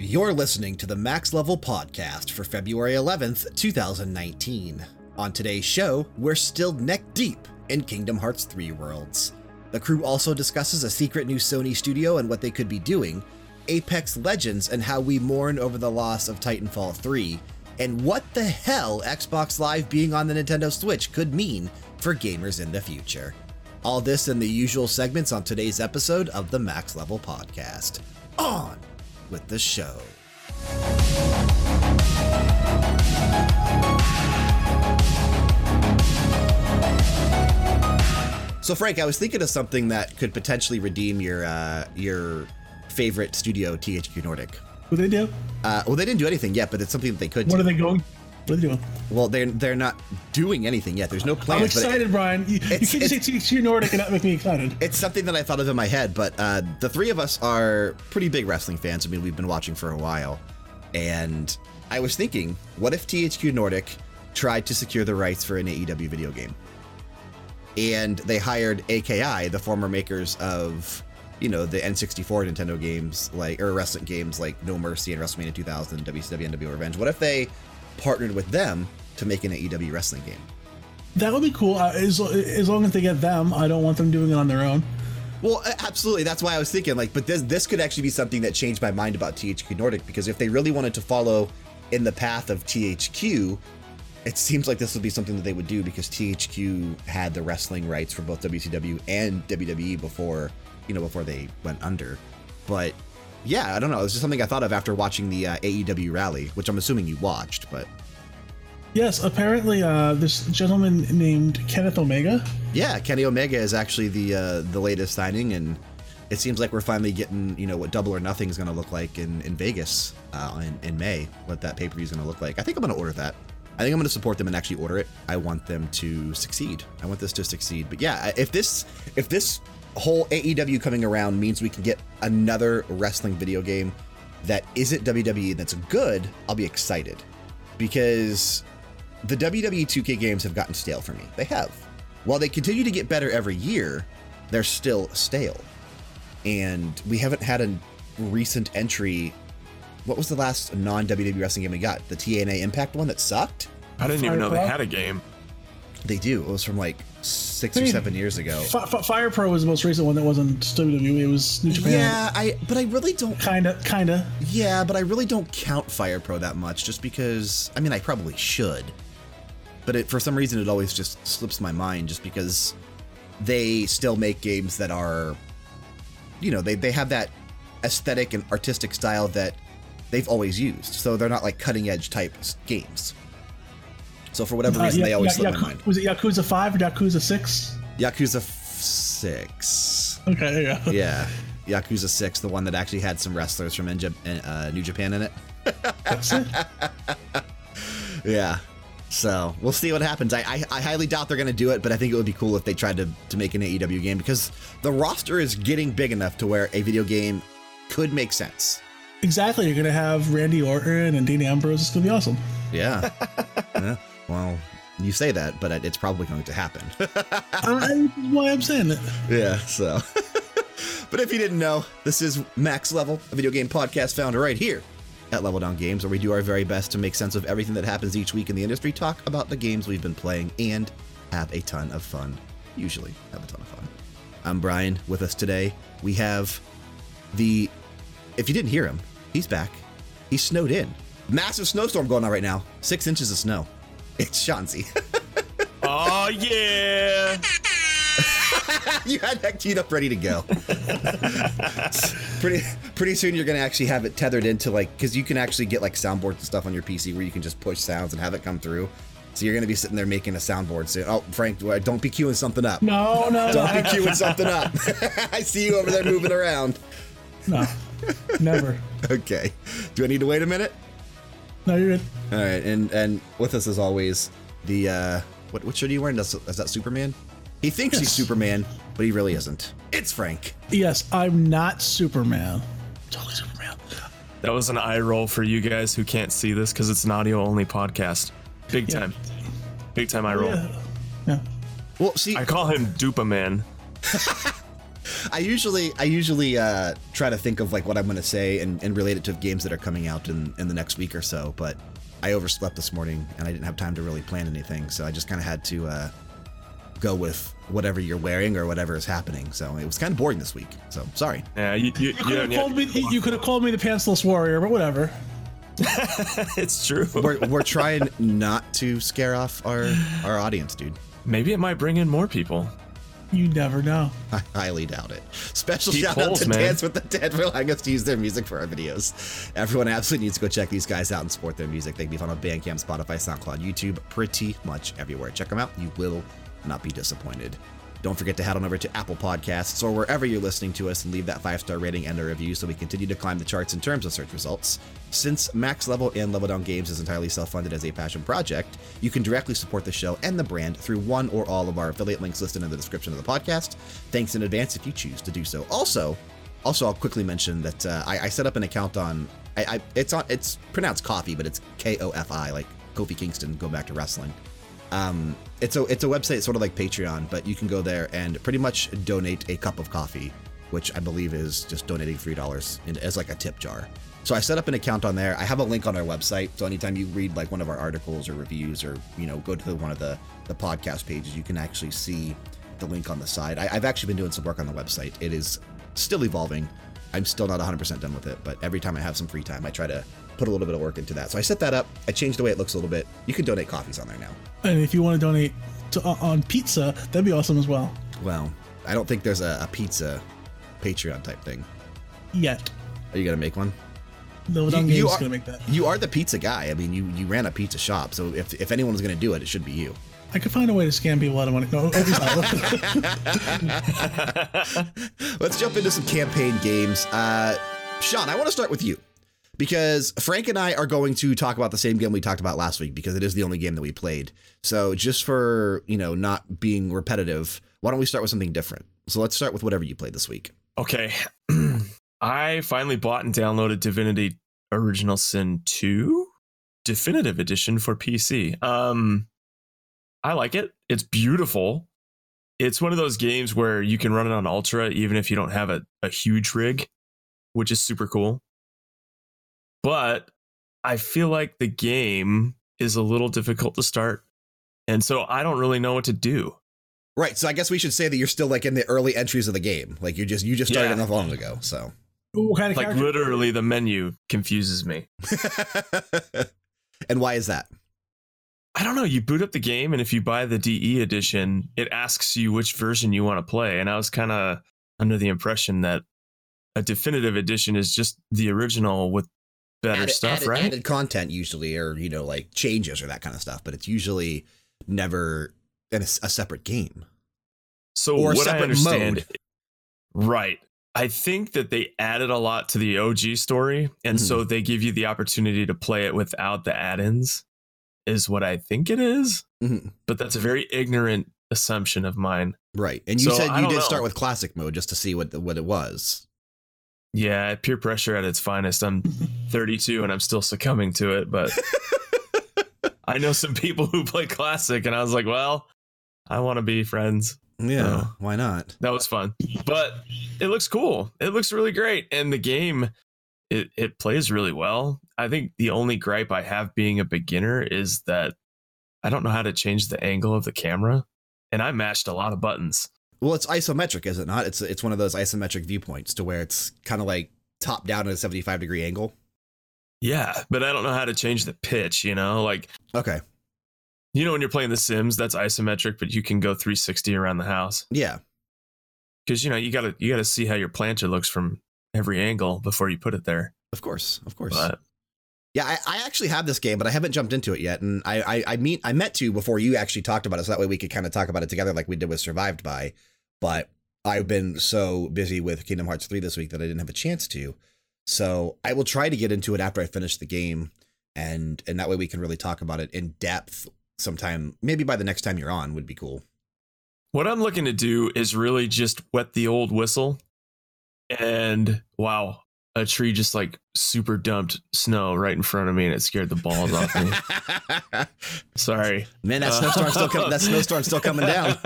You're listening to the Max Level Podcast for February 11th, 2019. On today's show, we're still neck deep in Kingdom Hearts 3 worlds. The crew also discusses a secret new Sony studio and what they could be doing, Apex Legends and how we mourn over the loss of Titanfall 3, and what the hell Xbox Live being on the Nintendo Switch could mean for gamers in the future. All this and the usual segments on today's episode of the Max Level Podcast. On with the show. So, Frank, I was thinking of something that could potentially redeem your uh, your favorite studio, THQ Nordic. What they do? Uh, well, they didn't do anything yet, but it's something that they could. What do. are they going? What are they doing? Well, they're they're not doing anything yet. There's no plans. I'm but it- excited, Brian. You, you can't just say THQ Nordic and not make me excited. it's something that I thought of in my head, but uh, the three of us are pretty big wrestling fans. I mean, we've been watching for a while. And I was thinking, what if THQ Nordic tried to secure the rights for an AEW video game? And they hired AKI, the former makers of, you know, the N64 Nintendo games, like, or wrestling games like No Mercy and WrestleMania 2000, WCW NWO Revenge. What if they partnered with them to make an AEW wrestling game? That would be cool. Uh, as, as long as they get them, I don't want them doing it on their own. Well, absolutely. That's why I was thinking, like, but this this could actually be something that changed my mind about THQ Nordic because if they really wanted to follow in the path of THQ, it seems like this would be something that they would do because THQ had the wrestling rights for both WCW and WWE before, you know, before they went under. But yeah, I don't know. It's just something I thought of after watching the uh, AEW rally, which I'm assuming you watched. But Yes, apparently, uh, this gentleman named Kenneth Omega. yeah, Kenny Omega is actually the uh, the latest signing, and it seems like we're finally getting you know what Double or Nothing is going to look like in in Vegas uh, in in May. What that pay per view is going to look like. I think I'm going to order that. I think I'm going to support them and actually order it. I want them to succeed. I want this to succeed. But yeah, if this if this whole AEW coming around means we can get another wrestling video game that isn't WWE that's good, I'll be excited because the WWE 2K games have gotten stale for me. They have. While they continue to get better every year, they're still stale. And we haven't had a recent entry. What was the last non WWE wrestling game we got? The TNA Impact one that sucked? I didn't even know they had a game. They do. It was from like six or seven years ago. Fi Fi Fire Pro was the most recent one that wasn't WWE. It was New Japan. Yeah, I but I really don't Kinda, kinda. Yeah, but I really don't count Fire Pro that much just because I mean I probably should. But it, for some reason it always just slips my mind just because they still make games that are you know, they, they have that aesthetic and artistic style that they've always used. So they're not like cutting edge type games. So for whatever Uh, reason they always Ya- slip my mind. Was it Yakuza 5 or Yakuza 6? Yakuza 6. Okay, there you go. Yeah. Yakuza 6, the one that actually had some wrestlers from uh, New Japan in it. That's it. Yeah. So we'll see what happens. I, I, I highly doubt they're going to do it, but I think it would be cool if they tried to, to make an AEW game because the roster is getting big enough to where a video game could make sense. Exactly. You're going to have Randy Orton and Dean Ambrose. It's going to be awesome. Yeah. yeah. Well, you say that, but it's probably going to happen. uh, why I'm saying it. yeah. So, but if you didn't know, this is Max Level, a video game podcast found right here at Level Down Games, where we do our very best to make sense of everything that happens each week in the industry, talk about the games we've been playing, and have a ton of fun. Usually have a ton of fun. I'm Brian. With us today, we have the. If you didn't hear him, he's back. He's snowed in. Massive snowstorm going on right now. Six inches of snow. It's Shanzi. Oh yeah! you had that queued up ready to go. pretty pretty soon you're gonna actually have it tethered into like because you can actually get like soundboards and stuff on your PC where you can just push sounds and have it come through. So you're gonna be sitting there making a soundboard soon. Oh, Frank, don't be queuing something up. No, no, Don't be queuing something up. I see you over there moving around. no. Never. Okay. Do I need to wait a minute? No, you're good. All right, and and with us as always, the uh, what what shirt are you wearing? Is, is that Superman? He thinks he's Superman, but he really isn't. It's Frank. Yes, I'm not Superman. Totally Superman. That was an eye roll for you guys who can't see this because it's an audio only podcast. Big Yeah. time. Big time eye roll. Yeah. Yeah. Well, see, I call him Dupaman. I usually I usually uh, try to think of like what I'm going to say and, and relate it to games that are coming out in, in the next week or so. But I overslept this morning and I didn't have time to really plan anything, so I just kind of had to uh, go with whatever you're wearing or whatever is happening. So it was kind of boring this week. So sorry. Yeah, you, you, You could have called me. You could have called me the pantsless warrior, but whatever. it's true. We're, we're trying not to scare off our our audience, dude. Maybe it might bring in more people. You never know. I highly doubt it. Special Deep shout out holes, to man. Dance with the Dead for allowing us to use their music for our videos. Everyone absolutely needs to go check these guys out and support their music. They can be found on Bandcamp, Spotify, SoundCloud, YouTube, pretty much everywhere. Check them out. You will not be disappointed. Don't forget to head on over to Apple Podcasts or wherever you're listening to us and leave that five star rating and a review so we continue to climb the charts in terms of search results. Since Max Level and Level Down Games is entirely self funded as a passion project, you can directly support the show and the brand through one or all of our affiliate links listed in the description of the podcast. Thanks in advance if you choose to do so. Also, also, I'll quickly mention that uh, I, I set up an account on. I, I it's on. It's pronounced coffee, but it's K O F I, like Kofi Kingston. Go back to wrestling. Um, it's a it's a website sort of like Patreon, but you can go there and pretty much donate a cup of coffee, which I believe is just donating three dollars as like a tip jar. So I set up an account on there. I have a link on our website, so anytime you read like one of our articles or reviews, or you know go to one of the the podcast pages, you can actually see the link on the side. I, I've actually been doing some work on the website. It is still evolving. I'm still not 100% done with it, but every time I have some free time, I try to put a little bit of work into that. So I set that up. I changed the way it looks a little bit. You can donate coffees on there now. And if you want to donate to, uh, on pizza, that'd be awesome as well. Well, I don't think there's a, a pizza Patreon type thing. Yet, Are you gonna make one? Down You- you are- gonna make that. You are the pizza guy. I mean, you you ran a pizza shop, so if if anyone was gonna do it, it should be you. I could find a way to scam people out of money. No, it's not. Let's jump into some campaign games. Uh, Sean, I want to start with you because Frank and I are going to talk about the same game we talked about last week because it is the only game that we played. So just for you know not being repetitive, why don't we start with something different? So let's start with whatever you played this week. Okay. I finally bought and downloaded Divinity Original Sin 2 Definitive Edition for PC. Um I like it. It's beautiful. It's one of those games where you can run it on ultra even if you don't have a, a huge rig, which is super cool. But I feel like the game is a little difficult to start. And so I don't really know what to do. Right. So I guess we should say that you're still like in the early entries of the game. Like you just you just started Yeah. enough long ago. So. what kind of Like character? literally the menu confuses me. and why is that? I don't know. You boot up the game, and if you buy the DE edition, it asks you which version you want to play. And I was kind of under the impression that a definitive edition is just the original with better added, stuff, added- right? Added content usually, or you know, like changes or that kind of stuff. But it's usually never in a, a separate game. so or what I understand, mode. right? I think that they added a lot to the OG story, and Mm-hmm. so they give you the opportunity to play it without the add-ins. Is what I think it is, Mhm. but that's a very ignorant assumption of mine. Right. And you So, said you did know. start with classic mode just to see what the, what it was. Yeah, peer pressure at its finest. I'm 32 and I'm still succumbing to it, but I know some people who play classic, and I was like, well, I want to be friends. Yeah. Oh. Why not? That was fun, but it looks cool. It looks really great, and the game it it plays really well. I think the only gripe I have being a beginner is that I don't know how to change the angle of the camera, and I mashed a lot of buttons. Well, it's isometric, is it not? It's it's one of those isometric viewpoints to where it's kind of like top down at a 75 degree angle. Yeah, but I don't know how to change the pitch. You know, like Okay. You know, when you're playing The Sims, that's isometric, but you can go 360 around the house Yeah. because you know you gotta you gotta see how your planter looks from every angle before you put it there. Of course. Of course. But Yeah, I, I actually have this game, but I haven't jumped into it yet. And I, I, I meet, I met to before you actually talked about it, so that way we could kind of talk about it together, like we did with Survived by. But I've been so busy with Kingdom Hearts three this week that I didn't have a chance to. So I will try to get into it after I finish the game, and and that way we can really talk about it in depth sometime. Maybe by the next time you're on would be cool. what I'm looking to do is really just wet the old whistle. And wow, a tree just like super dumped snow right in front of me, and it scared the balls off me. Sorry. Man, that snowstorm still coming. That snowstorm's still coming down.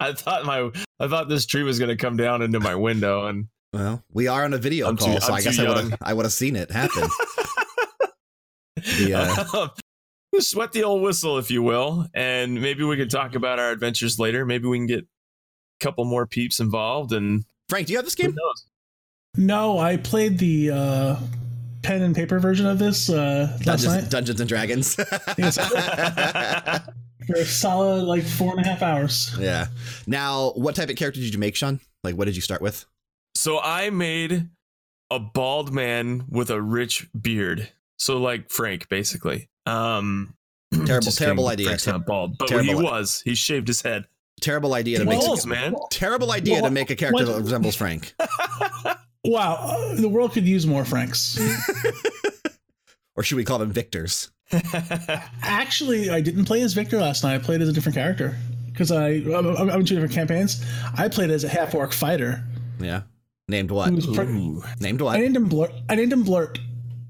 I thought my I thought this tree was gonna come down into my window, and Well, we are on a video I'm too- call, so I'm I guess I would have I would have seen it happen. The, uh, sweat the old whistle, if you will, and maybe we can talk about our adventures later. Maybe we can get a couple more peeps involved, and Frank, do you have this game? Knows? No, I played the uh, pen and paper version of this uh, last Dungeons, night Dungeons and Dragons. Yes. for a solid like four and a half hours. yeah. Now, what type of character did you make, Sean? Like, what did you start with? So I made a bald man with a rich beard. So like Frank, basically. Um Terrible- terrible kidding. idea. Frank's not bald, but Terrible he i- was. He shaved his head. Terrible idea to make. Balls, man. Terrible idea to make a character what- that resembles Frank. Wow, uh, the world could use more Franks. or should we call them Victors? Actually, I didn't play as Victor last night. I played as a different character because I I'm, I'm in two different campaigns. I played as a half orc fighter. Yeah. Named what? Who was pre- Ooh. Named I what? named him Blurt. I named him Blurt.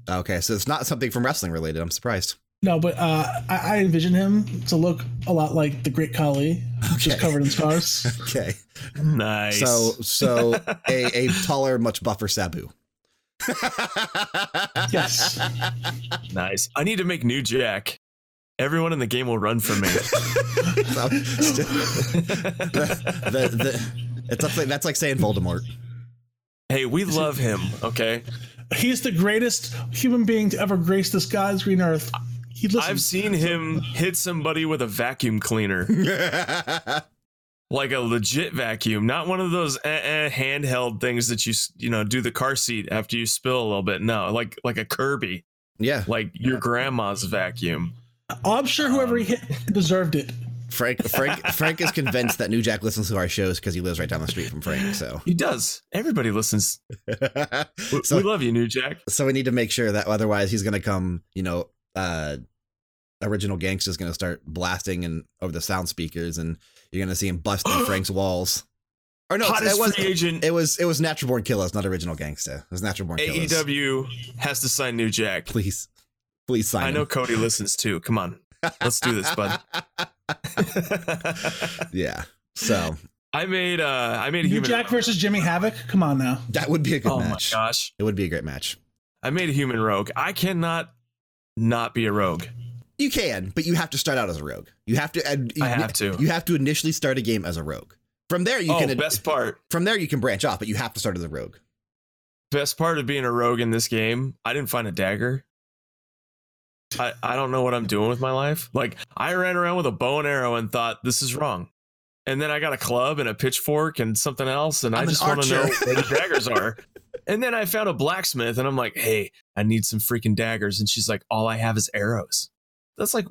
Okay, so it's not something from wrestling related. I'm surprised. No, but uh, I, I envision him to look a lot like the Great Khali, just covered in scars. Okay. Nice. So, so a, a taller, much buffer Sabu. yes. nice. I need to make new Jack. Everyone in the game will run from me. The, the, the, it's up like, that's like saying Voldemort. hey, we love him, okay? He's the greatest human being to ever grace this God's green earth. He I've seen him hit somebody with a vacuum cleaner. like a legit vacuum, not one of those eh, eh, handheld things that you you know do the car seat after you spill a little bit. No, like like a Kirby, yeah, like your grandma's vacuum. Oh, I'm sure whoever he hit deserved it. Frank. Frank. Frank is convinced that New Jack listens to our shows because he lives right down the street from Frank. So, He does. Everybody listens. So, we love you, New Jack. so we need to make sure that otherwise he's gonna come. You know, uh, original gangster's gonna start blasting and over the sound speakers, and you're gonna see him busting Frank's walls. Or no, it was free agent. it was it was Natural Born Killers, not Original Gangsta. It was Natural Born Killers. AEW has to sign New Jack. Please, please sign. I know him. Cody listens too. Come on, let's do this, bud. yeah. So I made uh I made a New human. Jack versus Jimmy Havoc. Come on now. that would be a good oh match. my gosh, It would be a great match. I made a human rogue. I cannot not be a rogue. You can, but you have to start out as a rogue. You have to. and you, I have to. You have to initially start a game as a rogue. From there, you oh, can. best part. From there, you can branch off, but you have to start as a rogue. best part of being a rogue in this game, I didn't find a dagger. I, I don't know what I'm doing with my life. Like I ran around with a bow and arrow and thought this is wrong. And then I got a club and a pitchfork and something else, and i I'm an just want to know where the daggers are. And then I found a blacksmith and I'm like, hey, I need some freaking daggers. And she's like, all I have is arrows. That's like,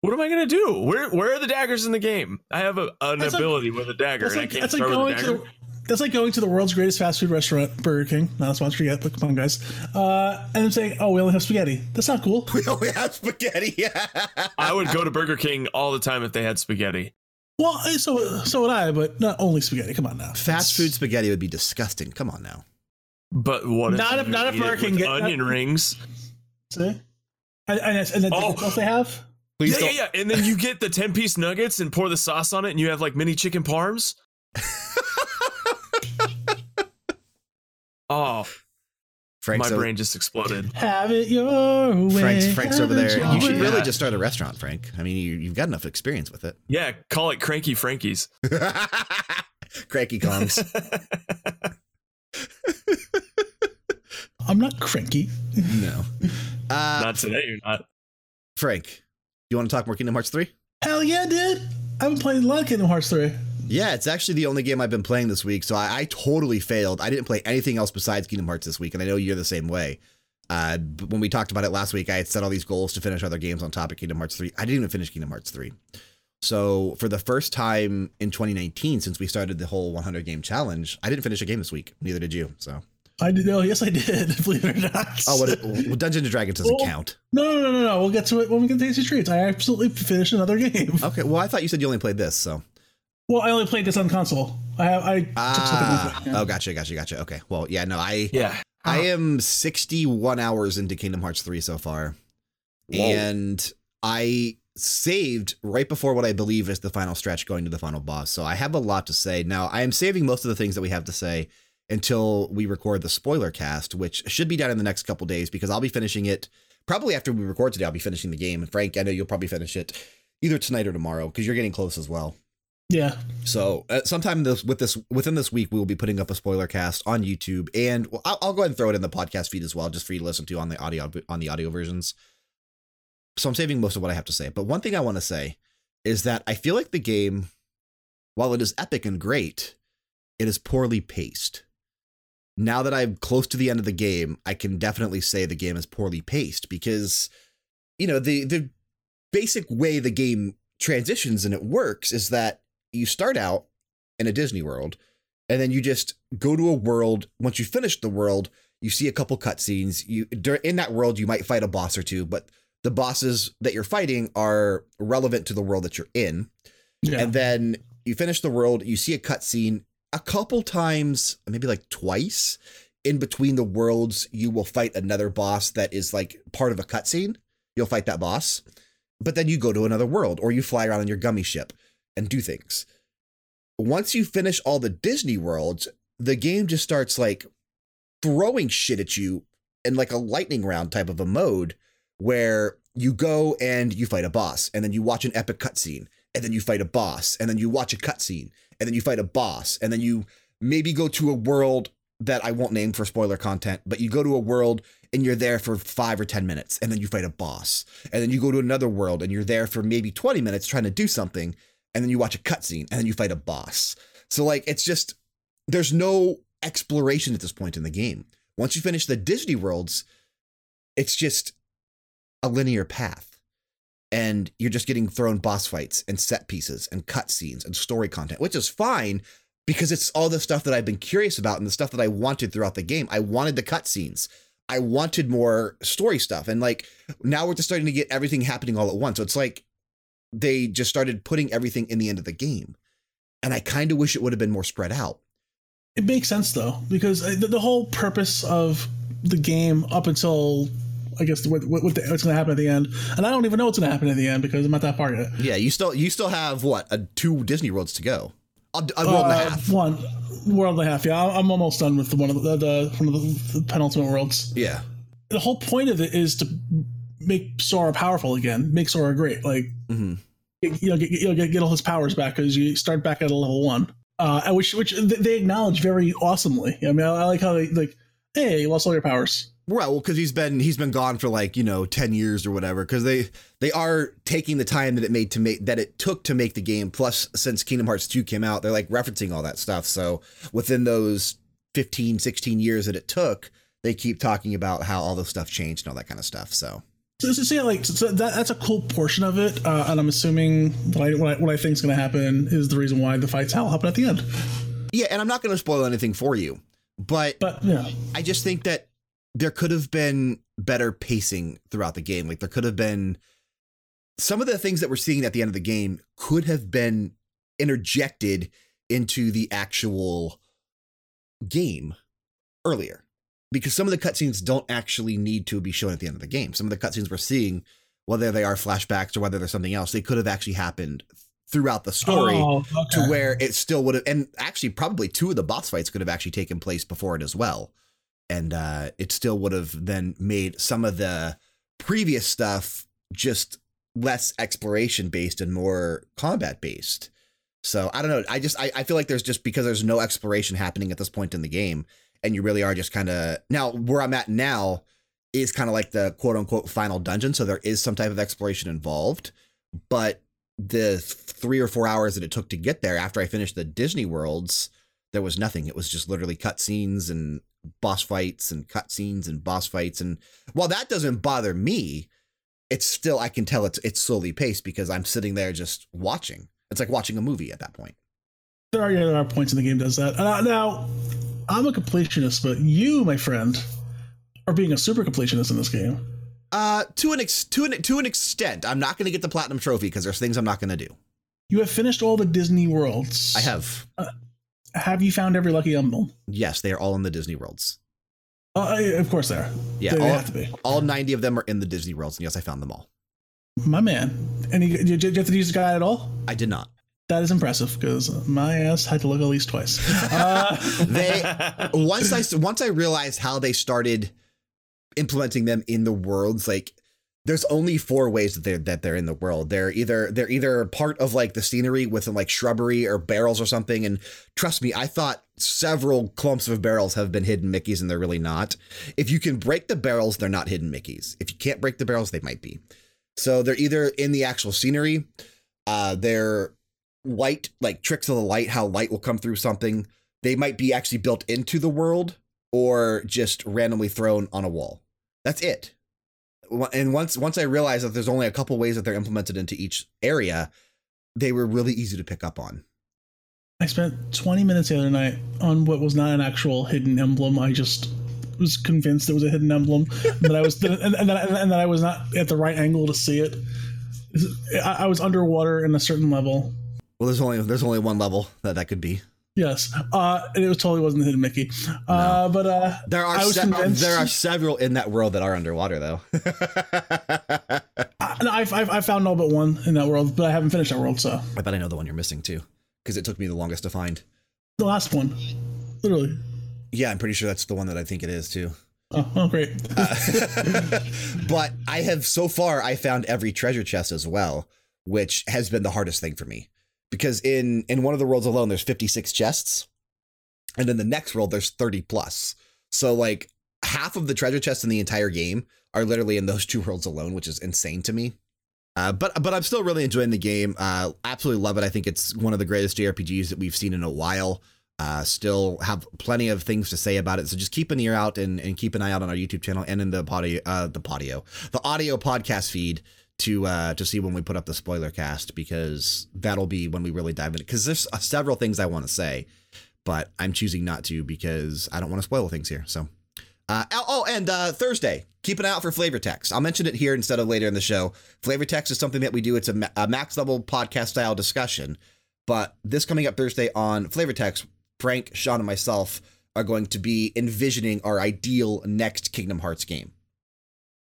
what am I gonna do? Where where are the daggers in the game? I have a, an That's like- ability with a dagger, That's and like, I can't that's like start with a going dagger. to the, that's like going to the world's greatest fast food restaurant, Burger King. Not a sponsor yet, but come on, guys. Uh, and then saying, "Oh, we only have spaghetti." That's not cool. We only have spaghetti. I would go to Burger King all the time if they had spaghetti. Well, so so would I, but not only spaghetti. Come on now. Fast food spaghetti would be disgusting. Come on now. But what? Not if if- not if you eat it Burger get- onion rings. See? And, and, and then Oh. what else they have? Please yeah, don't. yeah, yeah. And then you get the ten piece nuggets and pour the sauce on it, and you have like mini chicken parms. oh, Frank's my brain just exploded. Have it your way. Frank's Frank's over there. You should way. really Yeah. just start a restaurant, Frank. I mean, you, you've got enough experience with it. Yeah, call it Cranky Frankie's. Cranky Kongs. I'm not cranky. no. Uh, Not today, you're not. Frank, you want to talk more Kingdom Hearts 3? Hell yeah, dude. I've been playing a lot of Kingdom Hearts 3. Yeah, it's actually the only game I've been playing this week. So I, I totally failed. I didn't play anything else besides Kingdom Hearts this week, and I know you're the same way. Uh, but when we talked about it last week, I had set all these goals to finish other games on top of Kingdom Hearts 3. I didn't even finish Kingdom Hearts 3. So for the first time in 2019, since we started the whole 100 game challenge, I didn't finish a game this week. Neither did you. So I did. Oh, yes, I did. Believe it or not. oh, what? well, Dungeons and Dragons doesn't Well- count. No, no, no, no, no. We'll get to it when we get to Tasty Treats. I absolutely finished another game. Okay, well I thought you said you only played this. So Well, I only played this on console. I have. I took Ah, something with me. oh, gotcha, gotcha, gotcha. Okay, well, yeah, no, I Yeah. I am 61 hours into Kingdom Hearts 3 so far. Whoa. And I saved right before what I believe is the final stretch going to the final boss. So I have a lot to say. Now, I am saving most of the things that we have to say until we record the spoiler cast, which should be done in the next couple days because I'll be finishing it probably after we record today. I'll be finishing the game. And Frank, I know you'll probably finish it either tonight or tomorrow because you're getting close as well. Yeah. So uh, sometime this with this within this week, we will be putting up a spoiler cast on YouTube, and well, I'll, I'll go ahead and throw it in the podcast feed as well, just for you to listen to on the audio on the audio versions. So I'm saving most of what I have to say, but one thing I want to say is that I feel like the game, while it is epic and great, it is poorly paced. Now that I'm close to the end of the game, I can definitely say the game is poorly paced because, you know, the the basic way the game transitions and it works is that you start out in a Disney world, and then you just go to a world. Once you finish the world, you see a couple cutscenes. You in that world, you might fight a boss or two, but the bosses that you're fighting are relevant to the world that you're in. Yeah. And then you finish the world, you see a cutscene a couple times, maybe like twice. In between the worlds, you will fight another boss that is like part of a cutscene. You'll fight that boss, but then you go to another world or you fly around on your gummy ship and do things. Once you finish all the Disney worlds, the game just starts like throwing shit at you in like a lightning round type of a mode where you go and you fight a boss and then you watch an epic cutscene and then you fight a boss and then you watch a cutscene and then you fight a boss and then you maybe go to a world that I won't name for spoiler content, but you go to a world and you're there for five or 10 minutes and then you fight a boss. And then you go to another world and you're there for maybe 20 minutes trying to do something. And then you watch a cutscene and then you fight a boss. So, like, it's just, there's no exploration at this point in the game. Once you finish the Disney worlds, it's just a linear path. And you're just getting thrown boss fights and set pieces and cutscenes and story content, which is fine because it's all the stuff that I've been curious about and the stuff that I wanted throughout the game. I wanted the cutscenes. I wanted more story stuff. And like now we're just starting to get everything happening all at once. So it's like they just started putting everything in the end of the game. And I kind of wish it would have been more spread out. It makes sense though, because uh, the, the whole purpose of the game up until I guess what, what, what the, what's going to happen at the end, and I don't even know what's going to happen at the end because I'm not that far yet. Yeah, you still you still have what a two Disney worlds to go. A, a world and a Uh, half. One world and a half. Yeah, I'm almost done with the one of the, the one of the, the penultimate worlds. Yeah, The whole point of it is to make Sora powerful again, make Sora great. Like hmm you know, get, you know, get, get all his powers back because you start back at a level one. Uh, which which they acknowledge very awesomely. I mean, I, I like how they like, hey, you lost all your powers. Right, well, because he's been he's been gone for like you know ten years or whatever. Because they they are taking the time that it made to make that it took to make the game. Plus, since Kingdom Hearts two came out, they're like referencing all that stuff. So within those 15, 16 years that it took, they keep talking about how all this stuff changed and all that kind of stuff. So So, so, so yeah, like so that, that's a cool portion of it, uh, and I'm assuming what I, what I what I think is going to happen is the reason why the fights hell happen at the end. yeah, and I'm not going to spoil anything for you, but But yeah, I just think that there could have been better pacing throughout the game. Like there could have been some of the things that we're seeing at the end of the game could have been interjected into the actual game earlier. Because some of the cutscenes don't actually need to be shown at the end of the game. Some of the cutscenes we're seeing, whether they are flashbacks or whether they're something else, they could have actually happened throughout the story Oh, to where it still would have and actually probably two of the boss fights could have actually taken place before it as well and uh it still would have then made some of the previous stuff just less exploration based and more combat based so i don't know i just I, I feel like there's just because there's no exploration happening at this point in the game and you really are just kind of now where i'm at now is kind of like the quote unquote final dungeon so there is some type of exploration involved but the three or four hours that it took to get there after I finished the Disney worlds, there was nothing. It was just literally cutscenes and boss fights and cutscenes and boss fights. And while that doesn't bother me, it's still I can tell it's it's slowly paced because I'm sitting there just watching. It's like watching a movie at that point. there are yeah, there are points in the game that does that. Uh, now, I'm a completionist, but you, my friend, are being a super completionist in this game. Uh, to an ex- to an to an extent, I'm not going to get the platinum trophy because there's things I'm not going to do. You have finished all the Disney worlds. I have. Have you found every lucky emblem? Yes, they are all in the Disney worlds. Uh, of course, they are. Yeah, they, all- have to be. All 90 of them are in the Disney worlds, and yes, I found them all. My man. And you, did you have to use the guide at all? I did not. That is impressive because my ass had to look at least twice. Uh, They once I once I realized how they started implementing them in the worlds, like there's only four ways that they're that they're in the world. They're either they're either part of like the scenery with like shrubbery or barrels or something. And trust me, I thought several clumps of barrels have been hidden Mickeys, and they're really not. If you can break the barrels, they're not hidden Mickeys. If you can't break the barrels, they might be. So they're either in the actual scenery, uh, they're light, like tricks of the light, how light will come through something. They might be actually built into the world or just randomly thrown on a wall. That's it. And once once I realized that there's only a couple ways that they're implemented into each area, they were really easy to pick up on. I spent 20 minutes the other night on what was not an actual hidden emblem. I just was convinced it was a hidden emblem, that I was, and, and, that, and that I was not at the right angle to see it. I, I was underwater in a certain level. Well, there's only there's only one level that that could be. Yes, uh, and it was totally wasn't hidden Mickey. Uh, But uh, There are I was se- convinced. there are several in that world that are underwater though. Uh, no, I've, I've, I found all but one in that world, but I haven't finished that world. So I bet I know the one you're missing too, because it took me the longest to find. the last one, literally. Yeah, I'm pretty sure that's the one that I think it is too. Oh, oh great. but I have so far I found every treasure chest as well, which has been the hardest thing for me. Because in in one of the worlds alone there's 56 chests. And in the next world there's 30 plus. So like half of the treasure chests in the entire game are literally in those two worlds alone, which is insane to me. Uh, but but I'm still really enjoying the game. Uh, absolutely love it. I think it's one of the greatest JRPGs that we've seen in a while. Uh, still have plenty of things to say about it. So just keep an ear out and, and keep an eye out on our YouTube channel and in the podio, uh, the podio, the audio podcast feed to uh, to see when we put up the spoiler cast because that'll be when we really dive in. Because there's uh, several things I want to say, but I'm choosing not to because I don't want to spoil things here. So. Uh, oh, oh, and uh, Thursday, keep an eye out for flavor text. I'll mention it here instead of later in the show. Flavor text is something that we do. It's a, ma- a max level podcast style discussion. But this coming up Thursday on flavor text, Frank, Sean, and myself are going to be envisioning our ideal next Kingdom Hearts game.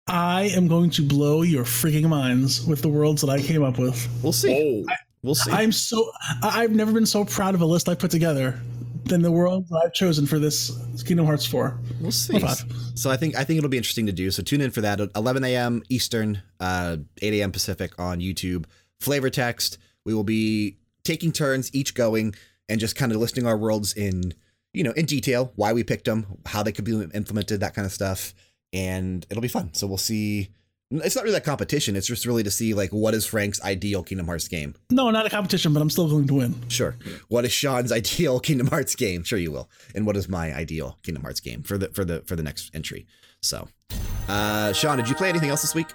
I am going to blow your freaking minds with the worlds that I came up with. We'll see. Oh, We'll see. I'm so I- I've never been so proud of a list I put together than the world that I've chosen for this Kingdom Hearts 4. We'll see. Five. So I think I think it'll be interesting to do. So tune in for that at 11 a.m. Eastern, uh, 8 a.m. Pacific on YouTube. Flavor text. We will be taking turns, each going and just kind of listing our worlds in you know in detail, why we picked them, how they could be implemented, that kind of stuff, and it'll be fun. So we'll see. It's not really a competition. It's just really to see like what is Frank's ideal Kingdom Hearts game. No, not a competition, but I'm still going to win. Sure. What is Sean's ideal Kingdom Hearts game? Sure, you will. And what is my ideal Kingdom Hearts game for the for the for the next entry? So, uh, Sean, did you play anything else this week?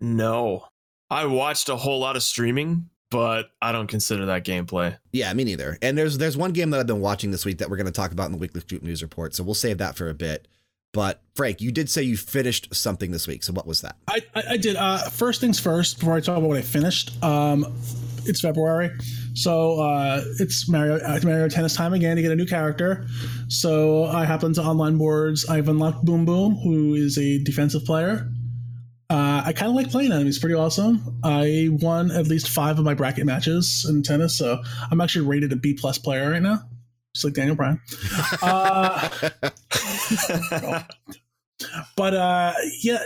no. I watched a whole lot of streaming, but I don't consider that gameplay. Yeah, me neither. And there's there's one game that I've been watching this week that we're going to talk about in the weekly Scoop News report. So we'll save that for a bit. But Frank, you did say you finished something this week. So what was that? I, I, I did. Uh, first things first, before I talk about what I finished, um, it's February. So uh, it's Mario, uh, Mario Tennis time again to get a new character. So I hop into online boards. I've unlocked Boom Boom, who is a defensive player. Uh, I kind of like playing him. He's pretty awesome. I won at least five of my bracket matches in tennis, so I'm actually rated a B plus player right now, just like Daniel Bryan. Uh, but uh, yeah,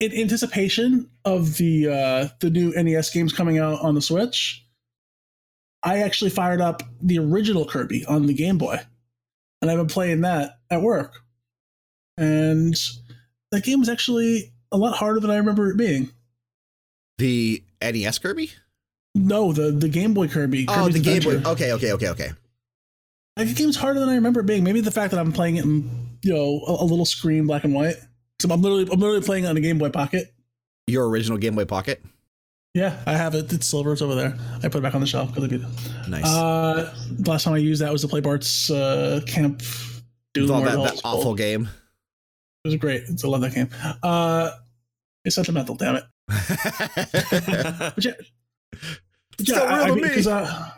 in anticipation of the uh, the new NES games coming out on the Switch, I actually fired up the original Kirby on the Game Boy, and I've been playing that at work. And that game was actually a lot harder than I remember it being. the NES Kirby? No, the the Game Boy Kirby. oh, Kirby's the Game Boy. Okay, okay, okay, okay. Like, the game's harder than I remember it being. Maybe the fact that I'm playing it in you know a, a little screen black and white. So I'm literally I'm literally playing on a Game Boy Pocket. Your original Game Boy Pocket. Yeah, I have it. It's silver. It's over there. I put it back on the shelf because I beat it. Nice. Uh, the last time I used that was to play Bart's uh, Camp Doom. With all that, that awful game. It was great. It's, I love that game. Uh, it's sentimental, damn it. But yeah, but yeah, So real I, I to mean, uh,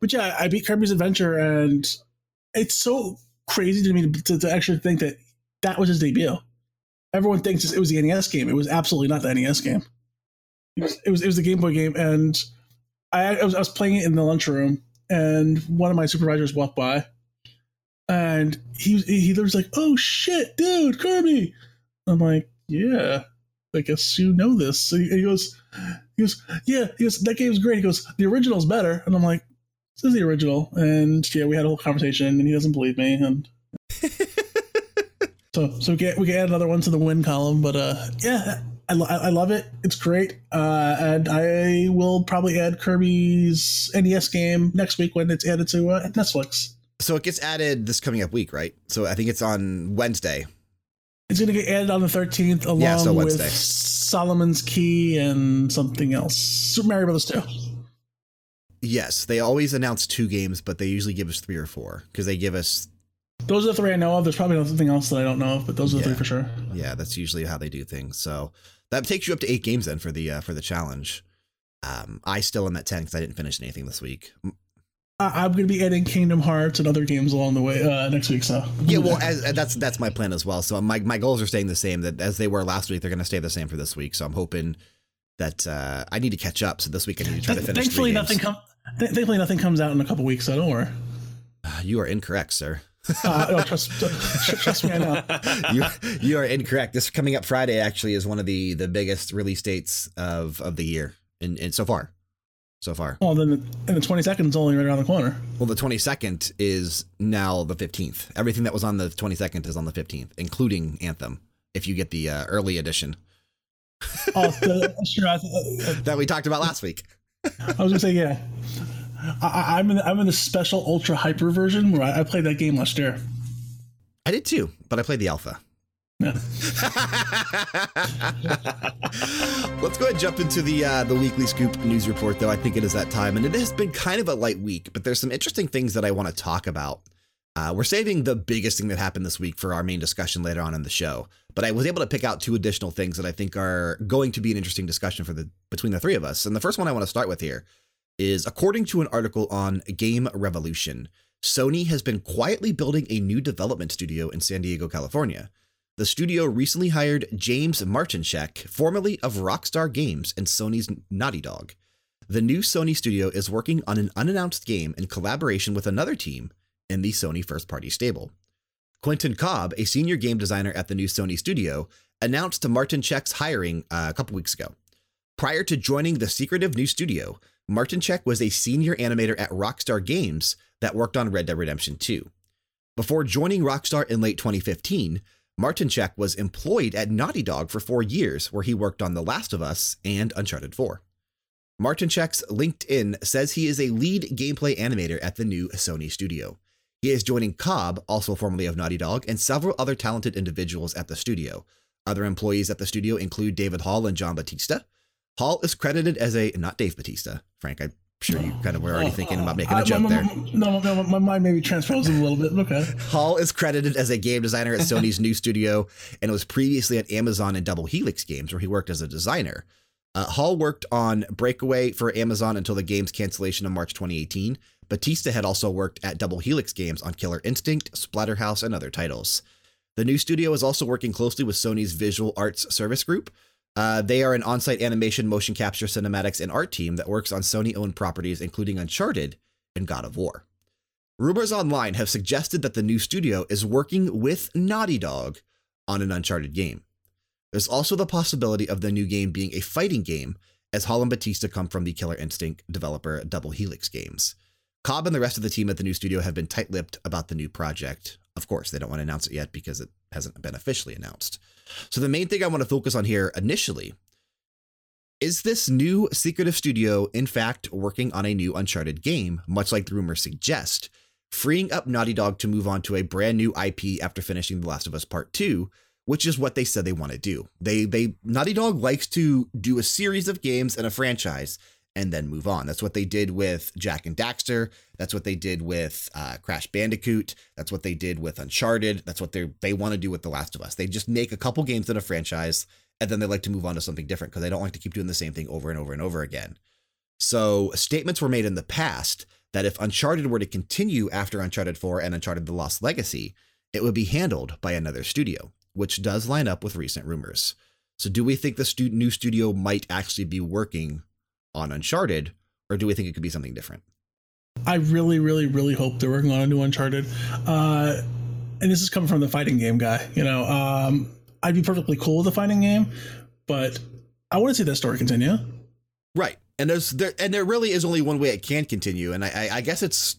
but yeah, I beat Kirby's Adventure, and it's so crazy to me to, to actually think that that was his debut. Everyone thinks it was the NES game. It was absolutely not the NES game. It was it was, it was the Game Boy game, and I, I was I was playing it in the lunchroom, and one of my supervisors walked by, and he he was like, "Oh shit, dude, Kirby!" I'm like, "Yeah, I guess you know this." So he, he goes, "He goes, yeah, he goes, that game's great." He goes, "The original's better," and I'm like, "This is the original." And yeah, we had a whole conversation, and he doesn't believe me, and so so we get we can add another one to the win column. But uh, yeah, I, lo- I love it. It's great, uh, and I will probably add Kirby's NES game next week when it's added to uh, Netflix. So it gets added this coming up week, right? So I think it's on Wednesday. It's going to get added on the 13th along Yeah, so with. Solomon's Key and something else. Super Mario Brothers 2. Yes, they always announce two games, but they usually give us three or four because they give us. Those are the three I know of. There's probably something else that I don't know of, but those are the Yeah. three for sure. Yeah, that's usually how they do things. So that takes you up to eight games then for the uh, for the challenge. Um, I still am at ten because I didn't finish anything this week. I- I'm going to be adding Kingdom Hearts and other games along the way uh, next week. So Yeah, well, as, as that's that's my plan as well. So my my goals are staying the same. That as they were last week, they're going to stay the same for this week. So I'm hoping that uh, I need to catch up. So this week I need to try to finish. thankfully nothing games. com- th- thankfully nothing comes out in a couple weeks. So don't worry. You are incorrect, sir. Uh, no, trust, trust, me, I know. you you are incorrect. This coming up Friday actually is one of the the biggest release dates of of the year, and and so far, so far. Well, then, the, and the 22nd is only right around the corner. Well, the 22nd is now the 15th. Everything that was on the 22nd is on the 15th, including Anthem. If you get the uh, early edition Oh, the, sure. I, th- that we talked about last week. I was gonna say yeah. I, I'm in I'm in the special ultra hyper version where I, I played that game last year. I did too, but I played the alpha. Yeah. Let's go ahead and jump into the uh, the weekly scoop news report, though. I think it is that time, and it has been kind of a light week, but there's some interesting things that I want to talk about. Uh, we're saving the biggest thing that happened this week for our main discussion later on in the show, but I was able to pick out two additional things that I think are going to be an interesting discussion for the between the three of us. And the first one I want to start with here is according to an article on Game Revolution, Sony has been quietly building a new development studio in San Diego, California. The studio recently hired James Martinchek, formerly of Rockstar Games and Sony's Naughty Dog. The new Sony studio is working on an unannounced game in collaboration with another team in the Sony first party stable. Quentin Cobb, a senior game designer at the new Sony studio, announced Martinchek's hiring uh, a couple weeks ago. Prior to joining the secretive new studio, Martinchek was a senior animator at Rockstar Games that worked on Red Dead Redemption 2. Before joining Rockstar in late 2015, Martinchek was employed at Naughty Dog for four years, where he worked on The Last of Us and Uncharted 4. Martinchek's LinkedIn says he is a lead gameplay animator at the new Sony studio. He is joining Cobb, also formerly of Naughty Dog, and several other talented individuals at the studio. Other employees at the studio include David Hall and John Batista. Hall is credited as a, not Dave Batista, Frank, I'm sure you kind of were already thinking about making a joke there. No, no, my mind maybe transposed a little bit. Okay. Hall is credited as a game designer at Sony's new studio and was previously at Amazon and Double Helix Games, where he worked as a designer. Uh, Hall worked on Breakaway for Amazon until the game's cancellation in March 2018. Batista had also worked at Double Helix Games on Killer Instinct, Splatterhouse, and other titles. The new studio is also working closely with Sony's Visual Arts Service Group. Uh, they are an on site animation, motion capture, cinematics, and art team that works on Sony owned properties, including Uncharted and God of War. Rumors online have suggested that the new studio is working with Naughty Dog on an Uncharted game. There's also the possibility of the new game being a fighting game, as Hall and Batista come from the Killer Instinct developer Double Helix Games. Cobb and the rest of the team at the new studio have been tight lipped about the new project. Of course, they don't want to announce it yet because it hasn't been officially announced. So, the main thing I want to focus on here initially is this new secretive studio, in fact, working on a new Uncharted game, much like the rumors suggest, freeing up Naughty Dog to move on to a brand new IP after finishing The Last of Us Part 2, which is what they said they want to do. They they Naughty Dog likes to do a series of games and a franchise and then move on. That's what they did with Jak and Daxter. That's what they did with uh, Crash Bandicoot. That's what they did with Uncharted. That's what they they want to do with The Last of Us. They just make a couple games in a franchise and then they like to move on to something different because they don't like to keep doing the same thing over and over and over again. So statements were made in the past that if Uncharted were to continue after Uncharted 4 and Uncharted The Lost Legacy, it would be handled by another studio, which does line up with recent rumors. So, do we think the new studio might actually be working on Uncharted, or do we think it could be something different? I really, really, really hope they're working on a new Uncharted. Uh, and this is coming from the fighting game guy. You know, um, I'd be perfectly cool with a fighting game, but I want to see that story continue. Right, and there's there and there really is only one way it can continue, and I, I, I guess it's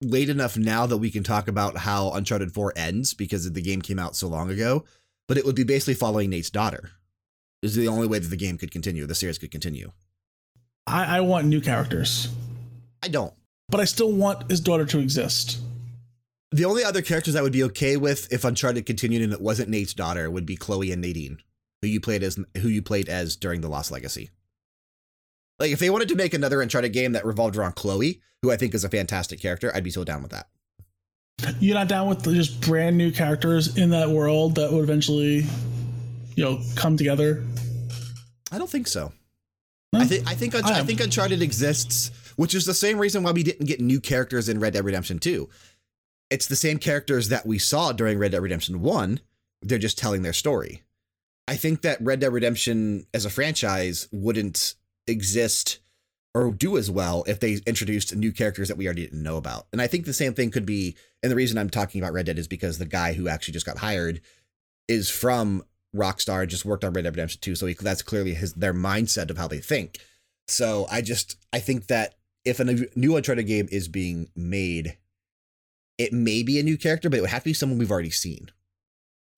late enough now that we can talk about how Uncharted Four ends because the game came out so long ago. But it would be basically following Nate's daughter. This Is the only way that the game could continue, the series could continue. I, I want new characters, I don't. but I still want his daughter to exist. The only other characters I would be okay with if Uncharted continued and it wasn't Nate's daughter would be Chloe and Nadine, who you played as who you played as during the Lost Legacy. Like if they wanted to make another Uncharted game that revolved around Chloe, who I think is a fantastic character, I'd be so down with that. You're not down with just brand new characters in that world that would eventually, you know, come together. I don't think so. Hmm? No? I think I think Unch- I I, think Uncharted exists, which is the same reason why we didn't get new characters in Red Dead Redemption 2. It's the same characters that we saw during Red Dead Redemption 1. They're just telling their story. I think that Red Dead Redemption as a franchise wouldn't exist or do as well if they introduced new characters that we already didn't know about. And I think the same thing could be, and the reason I'm talking about Red Dead is because the guy who actually just got hired is from Rockstar, just worked on Red Dead Redemption 2, so he, that's clearly his their mindset of how they think. So I just I think that if a new- Uncharted game is being made, it may be a new character, but it would have to be someone we've already seen.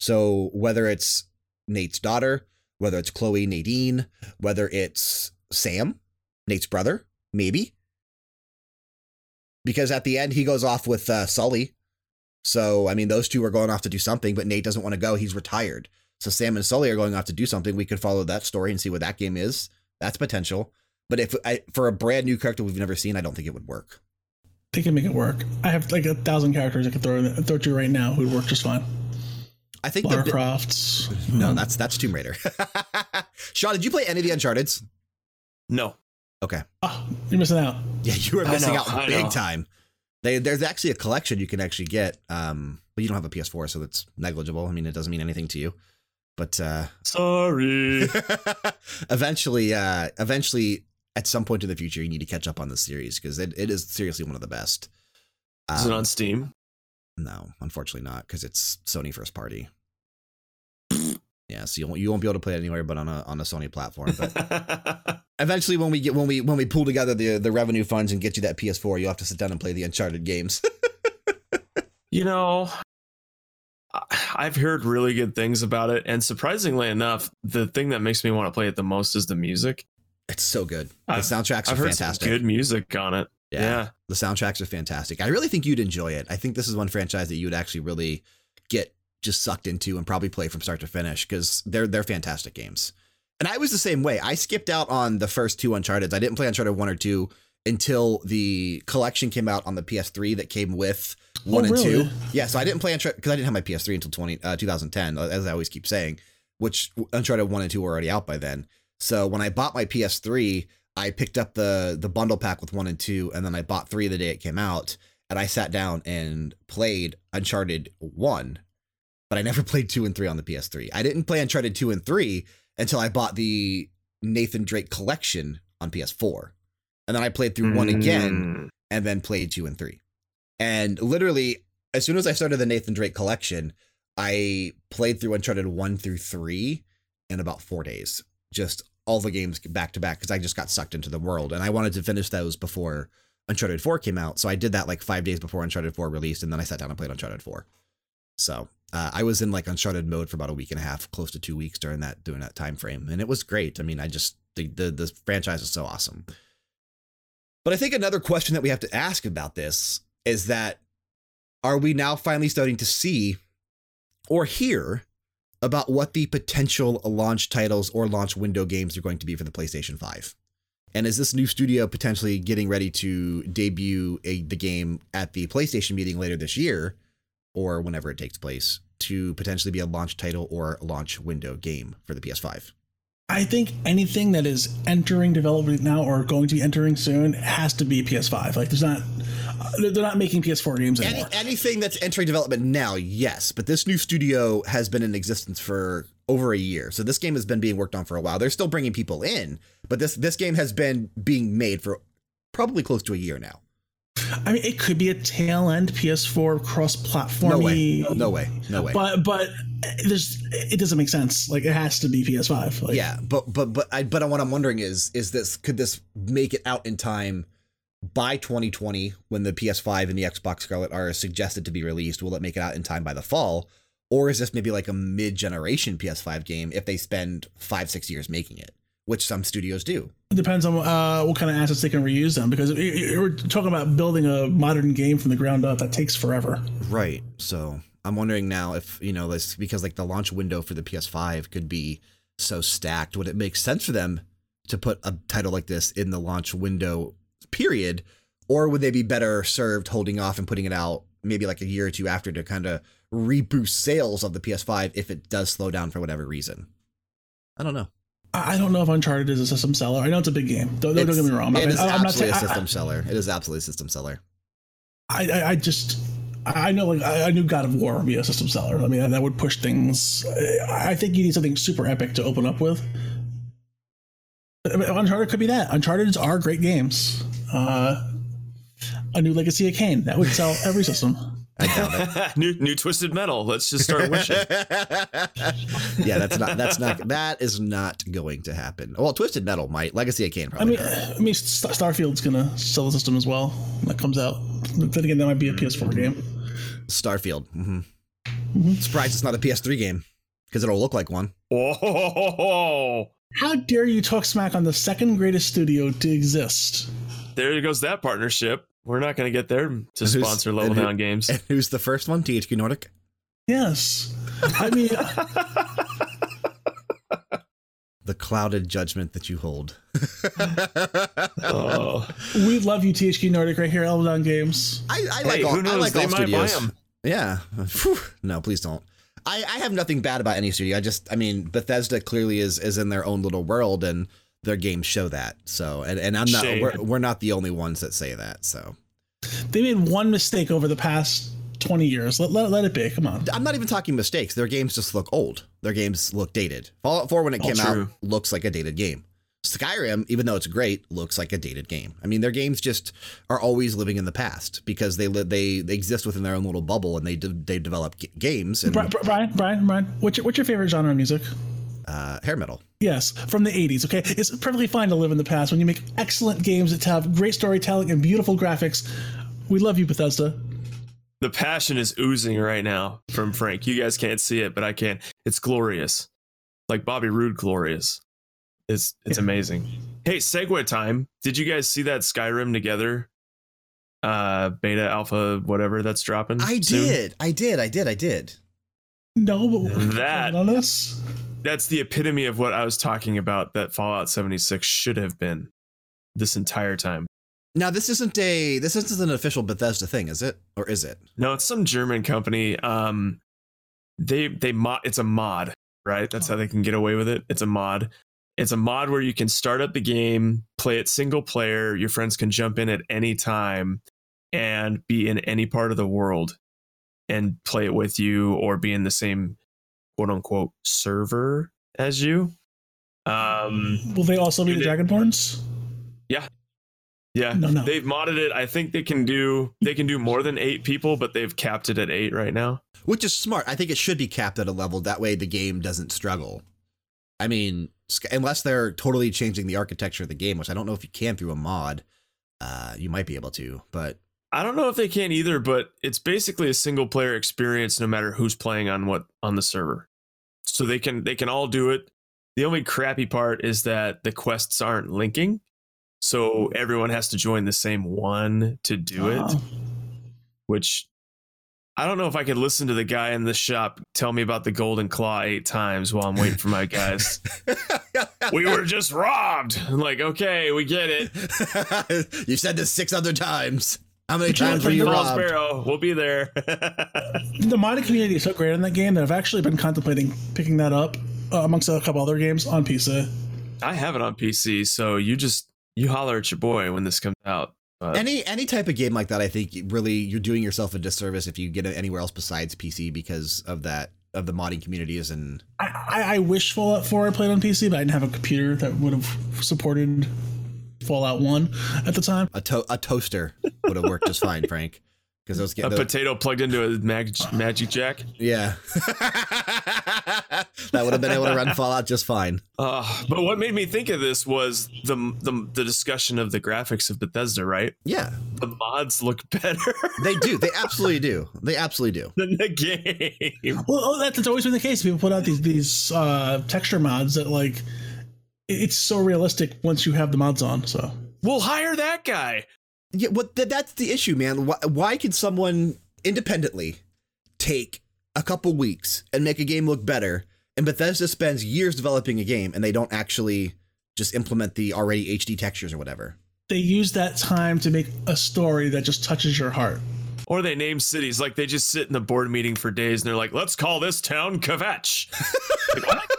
So whether it's Nate's daughter, whether it's Chloe Nadine, whether it's Sam, Nate's brother, maybe. Because at the end he goes off with uh, Sully. So I mean those two are going off to do something, but Nate doesn't want to go. He's retired. So Sam and Sully are going off to do something. We could follow that story and see what that game is. That's potential. But if I, for a brand new character we've never seen, I don't think it would work. They can make it work. I have like a thousand characters I could throw in, throw to you right now who would work just fine. I think the Lara bi- Crofts. no, um, that's that's Tomb Raider. Sean, did you play any of the Uncharted's? No. Okay, oh, you're missing out. yeah, you were I missing know, out I big know. time. They, there's actually a collection you can actually get, um, but you don't have a PS4, so that's negligible. I mean, it doesn't mean anything to you. But uh, Sorry. eventually, uh, eventually, at some point in the future, you need to catch up on the series because it, it is seriously one of the best. Is it Um, on Steam? No, unfortunately not, because it's Sony first party. yeah, so you won't, you won't be able to play it anywhere but on a on a Sony platform. But eventually, when we get when we when we pull together the the revenue funds and get you that PS4, you'll have to sit down and play the Uncharted games. you know, I've heard really good things about it, and surprisingly enough, the thing that makes me want to play it the most is the music. it's so good. The I've- soundtracks I've are fantastic. good music on it. Yeah. Yeah. The soundtracks are fantastic. I really think you'd enjoy it. I think this is one franchise that you would actually really get just sucked into and probably play from start to finish because they're they're fantastic games. And I was the same way. I skipped out on the first two Uncharted. I didn't play Uncharted one or two until the collection came out on the PS3 that came with one Oh, and two. Yeah, so I didn't play Uncharted because I didn't have my PS3 until 20, uh, 2010, as I always keep saying, which Uncharted one and two were already out by then. So when I bought my PS3, I picked up the the bundle pack with one and two, and then I bought three the day it came out, and I sat down and played Uncharted one, but I never played two and three on the PS3. I didn't play Uncharted two and three until I bought the Nathan Drake collection on PS4, and then I played through one again Mm. and then played two and three. And literally, as soon as I started the Nathan Drake collection, I played through Uncharted one through three in about four days. Just all the games back to back because I just got sucked into the world and I wanted to finish those before Uncharted 4 came out. So I did that like five days before Uncharted 4 released, and then I sat down and played Uncharted 4. So uh, I was in like Uncharted mode for about a week and a half, close to two weeks during that during that time frame, and it was great. I mean, I just the the, the franchise is so awesome. But I think another question that we have to ask about this is that are we now finally starting to see or hear about what the potential launch titles or launch window games are going to be for the PlayStation 5? And is this new studio potentially getting ready to debut a, the game at the PlayStation meeting later this year or whenever it takes place to potentially be a launch title or launch window game for the PS5? I think anything that is entering development now or going to be entering soon has to be PS5. Like, there's not, they're not making PS4 games Any, anymore. anything that's entering development now, yes, but this new studio has been in existence for over a year. So this game has been being worked on for a while. They're still bringing people in, but this this game has been being made for probably close to a year now. I mean, it could be a tail end PS4 cross platform. No way. No way. No way. But but there's it doesn't make sense. Like it has to be PS5. Like, yeah, but but but I but what I'm wondering is is this could this make it out in time by 2020 when the PS5 and the Xbox Scarlett are suggested to be released? Will it make it out in time by the fall? Or is this maybe like a mid-generation PS5 game if they spend five, six years making it, which some studios do? It depends on uh, what kind of assets they can reuse them because we're talking about building a modern game from the ground up that takes forever. Right. So I'm wondering now if, you know, this because like the launch window for the PS5 could be so stacked, would it make sense for them to put a title like this in the launch window period? Or would they be better served holding off and putting it out maybe like a year or two after to kind of reboost sales of the PS5 if it does slow down for whatever reason? I don't know. I I don't know if Uncharted is a system seller. I know it's a big game. Don't, don't get me wrong. It I- is I'm not absolutely saying a I- system seller. It is absolutely a system seller. I, I, I just I I know like I I knew God of War would be a system seller. I mean that would push things. I I think you need something super epic to open up with. I mean, Uncharted could be that. Uncharted are great games. Uh, a new Legacy of Kain that would sell every system. I doubt it. new new twisted metal. Let's just start wishing. yeah, that's not that's not that is not going to happen. Well, Twisted Metal might. Legacy of Kain I probably. mean, does. I mean, Star- Starfield's gonna sell the system as well when that comes out. But then again, that might be a PS4 game. Starfield. hmm Mhm. Surprised it's not a PS3 game because it'll look like one. Oh, How dare you talk smack on the second greatest studio to exist? there goes that partnership. We're not going to get there to who's- sponsor level and who- down games. And who's the first one? THQ Nordic. Yes, I mean. The clouded judgment that you hold. oh. We love you, THQ Nordic, right here, at Level Down Games. I, I like all, who knows? I like they all might studios. buy them. Yeah. Phew. No, please don't. I, I have nothing bad about any studio. I just, I mean, Bethesda clearly is is in their own little world, and their games show that. So, and, and I'm not, Shade. we're, we're not the only ones that say that. So, They made one mistake over the past 20 years. Let, let, let it be. Come on. I'm not even talking mistakes. Their games just look old. Their games look dated. Fallout 4, when it All came out, looks like a dated game. Skyrim, even though it's great, looks like a dated game. I mean, their games just are always living in the past because they they, they exist within their own little bubble and they de- they develop g- games and Bri- Bri- Brian, Brian, Brian, what's your, what's your favorite genre of music? Uh, hair metal. Yes, from the 80s, okay? It's perfectly fine to live in the past when you make excellent games that have great storytelling and beautiful graphics. We love you, Bethesda. The passion is oozing right now from Frank. You guys can't see it, but I can. It's glorious. Like Bobby Roode glorious. It's it's Yeah. amazing. Hey, segue time. Did you guys see that Skyrim together? Uh beta, alpha, whatever that's dropping. I soon? did. I did. I did. I did. No, but That- on us. That's the epitome of what I was talking about that Fallout 76 should have been this entire time. Now, this isn't a this isn't an official Bethesda thing, is it? Or is it? No, it's some German company. Um, they they mod. It's a mod, right? That's how they can get away with it. It's a mod. It's a mod where you can start up the game, play it single player. Your friends can jump in at any time and be in any part of the world and play it with you, or be in the same quote unquote server as you. Um, Will they also be the Dude, Dragonborns? yeah, yeah. No, no. they've modded it. I think they can do they can do more than eight people, but they've capped it at eight right now. Which is smart. I think it should be capped at a level that way the game doesn't struggle. I mean, unless they're totally changing the architecture of the game, which I don't know if you can through a mod. Uh, you might be able to, but I don't know if they can either, but it's basically a single player experience no matter who's playing on what on the server. So they can they can all do it. The only crappy part is that the quests aren't linking. So everyone has to join the same one to do it, Oh. which I don't know if I could listen to the guy in the shop tell me about the golden claw eight times while I'm waiting for my guys. we were just robbed. I'm like, okay, we get it. you said this six other times. How many But you know times what, were you for Pearl robbed? Sparrow, we'll be there. The modding community is so great in that game that I've actually been contemplating picking that up uh, amongst a couple other games on PC. I have it on PC, so you just you holler at your boy when this comes out. But Any any type of game like that, I think really you're doing yourself a disservice if you get it anywhere else besides PC because of that of the modding communities and I, I, I wish Fallout 4 I played on PC, but I didn't have a computer that would have supported Fallout 1 at the time. a to- a toaster would have worked just fine, Frank. Because those get a get potato plugged into a mag- magic jack. yeah, that would have been able to run Fallout just fine. Uh, but what made me think of this was the, the the discussion of the graphics of Bethesda. Right, Yeah, the mods look better they do. They absolutely do. They absolutely do. than the game. Well, oh, that, that's always been the case. People put out these these uh, texture mods that like it- it's so realistic once you have the mods on. So We'll hire that guy. Yeah, what th- that's the issue, man. Why, why can someone independently take a couple weeks and make a game look better, and Bethesda spends years developing a game and they don't actually just implement the already HD textures or whatever? they use that time to make a story that just touches your heart. Or they name cities like they just sit in the board meeting for days and they're like, "Let's call this town Kvatch." like, oh what?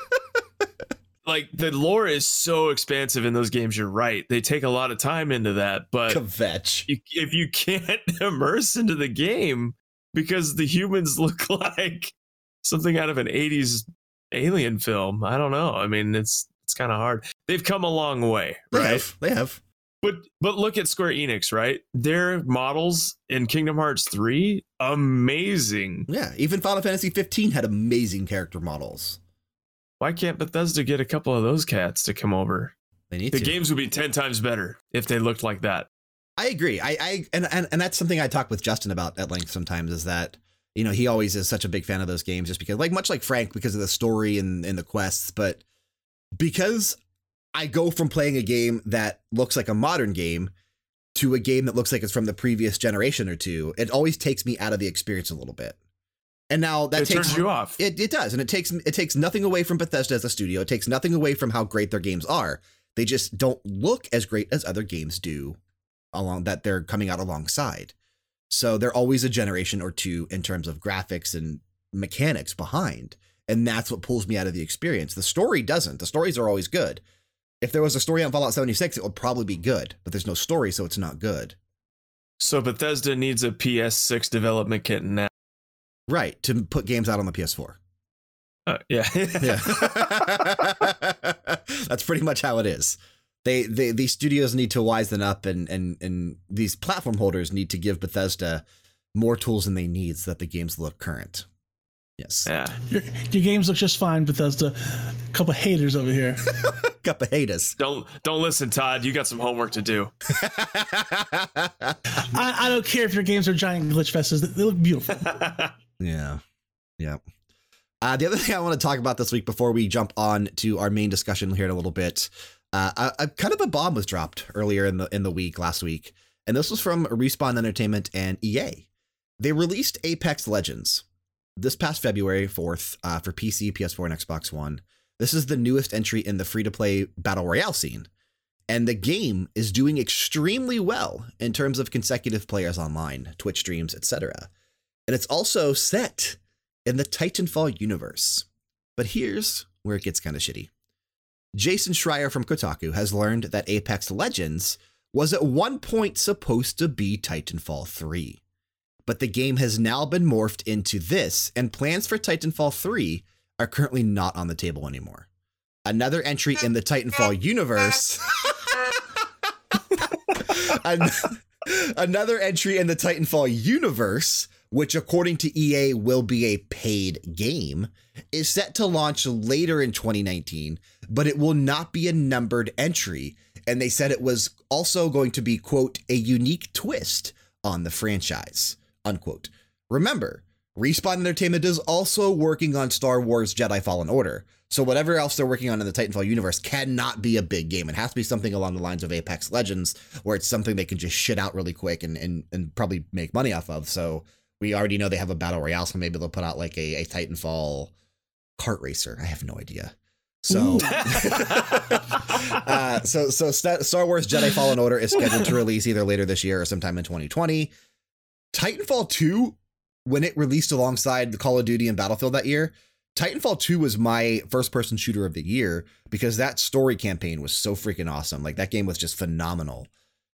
Like the lore is so expansive in those games. You're right; they take a lot of time into that, but Kvatch. if you can't immerse into the game because the humans look like something out of an 80s alien film i don't know i mean it's it's kind of hard they've come a long way They right have. They have. but but look at square enix right their models in kingdom hearts 3 amazing Yeah. Even Final Fantasy 15 had amazing character models. Why can't bethesda get a couple of those cats to come over They need the to. games would be 10 times better if they looked like that I agree. I, I and, and and that's something I talk with Justin about at length sometimes is that you know he always is such a big fan of those games just because like much like Frank because of the story and, and the quests, but because I go from playing a game that looks like a modern game to a game that looks like it's from the previous generation or two, it always takes me out of the experience a little bit. And now that it takes turns you off it, it does, and it takes it takes nothing away from Bethesda as a studio. It takes nothing away from how great their games are. They just don't look as great as other games do along that they're coming out alongside. So they're always a generation or two in terms of graphics and mechanics behind. And that's what pulls me out of the experience. The story doesn't. The stories are always good. If there was a story on Fallout 76, it would probably be good, but there's no story, so it's not good. so bethesda needs a ps6 development kit now Right, to put games out on the PS4. uh, yeah Yeah. That's pretty much how it is. They, they these studios need to wisen up and and and these platform holders need to give Bethesda more tools than they need so that the games look current. Yes. yeah Your, your games look just fine, Bethesda. A couple haters over here. Cup of haters. Don't don't listen, Todd. You got some homework to do. I, I don't care if your games are giant glitch fests. They look beautiful. Yeah. Yeah. Uh, the other thing I want to talk about this week before we jump on to our main discussion here in a little bit, uh, a kind of a bomb was dropped earlier in the in the week last week, and this was from Respawn Entertainment and EA. They released Apex Legends this past February 4th uh, for PC, PS4, and Xbox One. This is the newest entry in the free to play battle royale scene, and the game is doing extremely well in terms of consecutive players online, Twitch streams, etc. And it's also set in the Titanfall universe. But here's where it gets kind of shitty. Jason Schreier from Kotaku has learned that Apex Legends was at one point supposed to be Titanfall 3. But the game has now been morphed into this, and plans for Titanfall 3 are currently not on the table anymore. Another entry in the Titanfall universe. Another entry in the Titanfall universe, which according to EA will be a paid game, is set to launch later in 2019, but it will not be a numbered entry. And they said it was also going to be, quote, a unique twist on the franchise, unquote. Remember, Respawn Entertainment is also working on Star Wars Jedi Fallen Order. So whatever else they're working on in the Titanfall universe cannot be a big game. It has to be something along the lines of Apex Legends, where it's something they can just shit out really quick and and, and probably make money off of. So we already know they have a battle royale, so maybe they'll put out like a, a Titanfall kart racer. I have no idea. So, uh, so so Star Wars Jedi Fallen Order is scheduled to release either later this year or sometime in 2020. Titanfall 2, when it released alongside the Call of Duty and Battlefield that year, Titanfall 2 was my first person shooter of the year because that story campaign was so freaking awesome. Like that game was just phenomenal.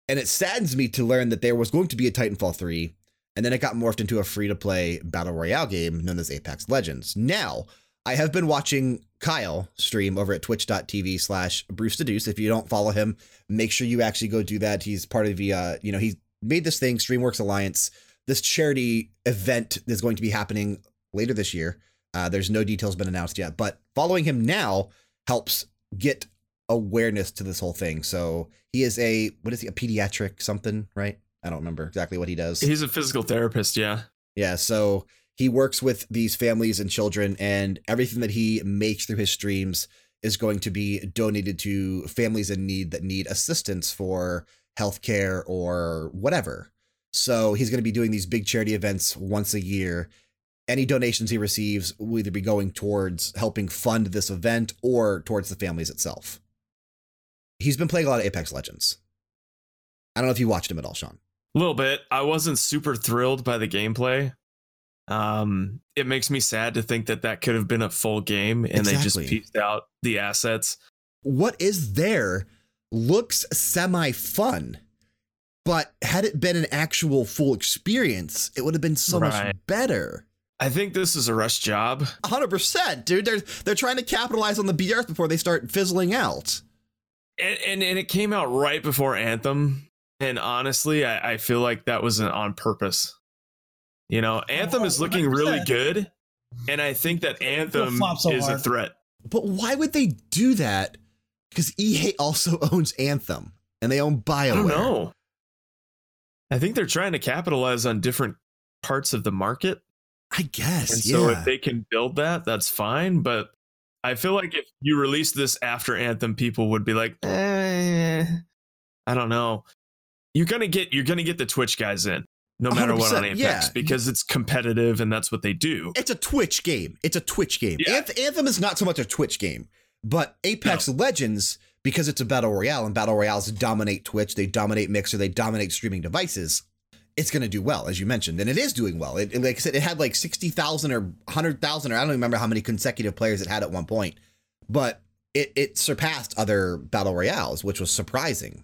And it saddens me to learn that there was going to be a Titanfall 3, and then it got morphed into a free to play battle royale game known as Apex Legends. Now, I have been watching Kyle stream over at twitch.tv slash Bruce Deduce. If you don't follow him, make sure you actually go do that. He's part of the, uh, you know, he made this thing, Streamworks Alliance. This charity event is going to be happening later this year. Uh, there's no details been announced yet, but following him now helps get awareness to this whole thing. So he is a what is he a pediatric something, right? I don't remember exactly what he does. He's a physical therapist, yeah. Yeah, so he works with these families and children and everything that he makes through his streams is going to be donated to families in need that need assistance for healthcare or whatever. So he's going to be doing these big charity events once a year any donations he receives will either be going towards helping fund this event or towards the families itself. He's been playing a lot of Apex Legends. I don't know if you watched him at all, Sean. A little bit. I wasn't super thrilled by the gameplay. Um, it makes me sad to think that that could have been a full game and exactly. they just pieced out the assets. What is there looks semi fun, but had it been an actual full experience, it would have been so right. much better. I think this is a rush job. 100%, dude. They're they're trying to capitalize on the BRs before they start fizzling out. And and, and it came out right before Anthem. And honestly, I, I feel like that was on purpose. You know, Anthem oh, is looking 100%. really good. And I think that Anthem so is hard. a threat. But why would they do that? Because EA also owns Anthem and they own BioWare. I don't know. I think they're trying to capitalize on different parts of the market. I guess. And yeah. so if they can build that, that's fine. But I feel like if you release this after Anthem, people would be like, eh, I don't know. You're gonna get you're gonna get the Twitch guys in, no matter what on Apex, yeah. because it's competitive and that's what they do. It's a Twitch game. It's a Twitch game. Yeah. Anthem is not so much a Twitch game, but Apex no. Legends, because it's a battle royale and battle royales dominate Twitch, they dominate Mixer, they dominate streaming devices it's going to do well, as you mentioned, and it is doing well. It, like I said, it had like sixty thousand or hundred thousand, or I don't remember how many consecutive players it had at one point, but it it surpassed other battle royales, which was surprising.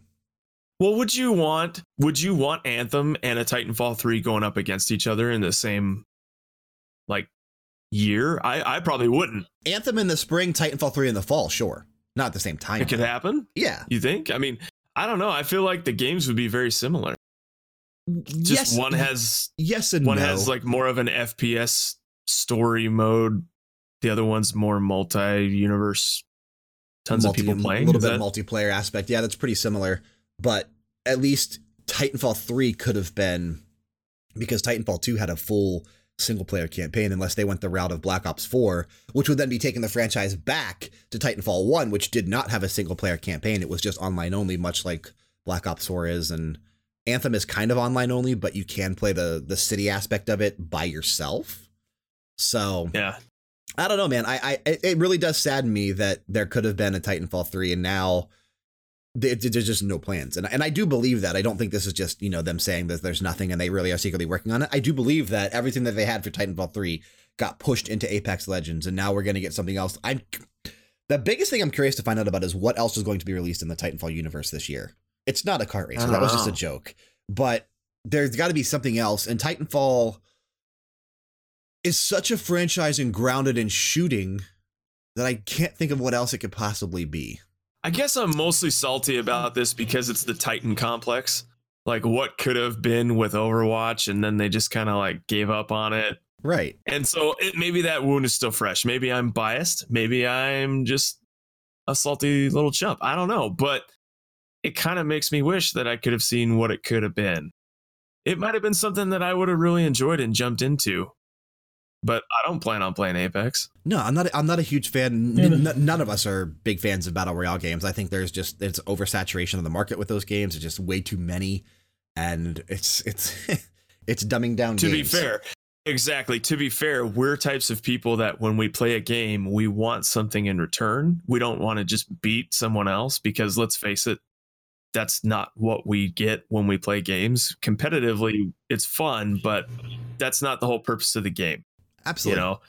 Well, would you want would you want Anthem and a Titanfall three going up against each other in the same like year? I I probably wouldn't. Anthem in the spring, Titanfall three in the fall, sure, not at the same time. It could happen. Yeah, you think? I mean, I don't know. I feel like the games would be very similar just yes, one has yes and one no. has like more of an FPS story mode. The other one's more multi-universe. Tons Multi, of people playing. A little bit that... multiplayer aspect. Yeah, that's pretty similar. But at least Titanfall 3 could have been because Titanfall 2 had a full single player campaign unless they went the route of Black Ops 4, which would then be taking the franchise back to Titanfall 1, which did not have a single player campaign. It was just online only, much like Black Ops 4 is and Anthem is kind of online only, but you can play the the city aspect of it by yourself. So yeah, I don't know, man. I, I it really does sadden me that there could have been a Titanfall three, and now there's just no plans. And and I do believe that. I don't think this is just you know them saying that there's nothing and they really are secretly working on it. I do believe that everything that they had for Titanfall three got pushed into Apex Legends, and now we're going to get something else. I'm the biggest thing I'm curious to find out about is what else is going to be released in the Titanfall universe this year. It's not a kart racer. That was just a uh-huh. joke. But there's got to be something else. And Titanfall is such a franchise and grounded in shooting that I can't think of what else it could possibly be. I guess I'm mostly salty about this because it's the Titan complex. Like what could have been with Overwatch, and then they just kind of like gave up on it. Right. And so it, maybe that wound is still fresh. Maybe I'm biased. Maybe I'm just a salty little chump. I don't know. But it kind of makes me wish that I could have seen what it could have been. It might have been something that I would have really enjoyed and jumped into. But I don't plan on playing Apex. No, I'm not. I'm not a huge fan. N- none of us are big fans of battle royale games. I think there's just it's oversaturation of the market with those games. It's just way too many, and it's it's it's dumbing down. To games. be fair, Exactly. To be fair, we're types of people that when we play a game, we want something in return. We don't want to just beat someone else because let's face it, that's not what we get when we play games. Competitively, it's fun, but that's not the whole purpose of the game. Absolutely. You know,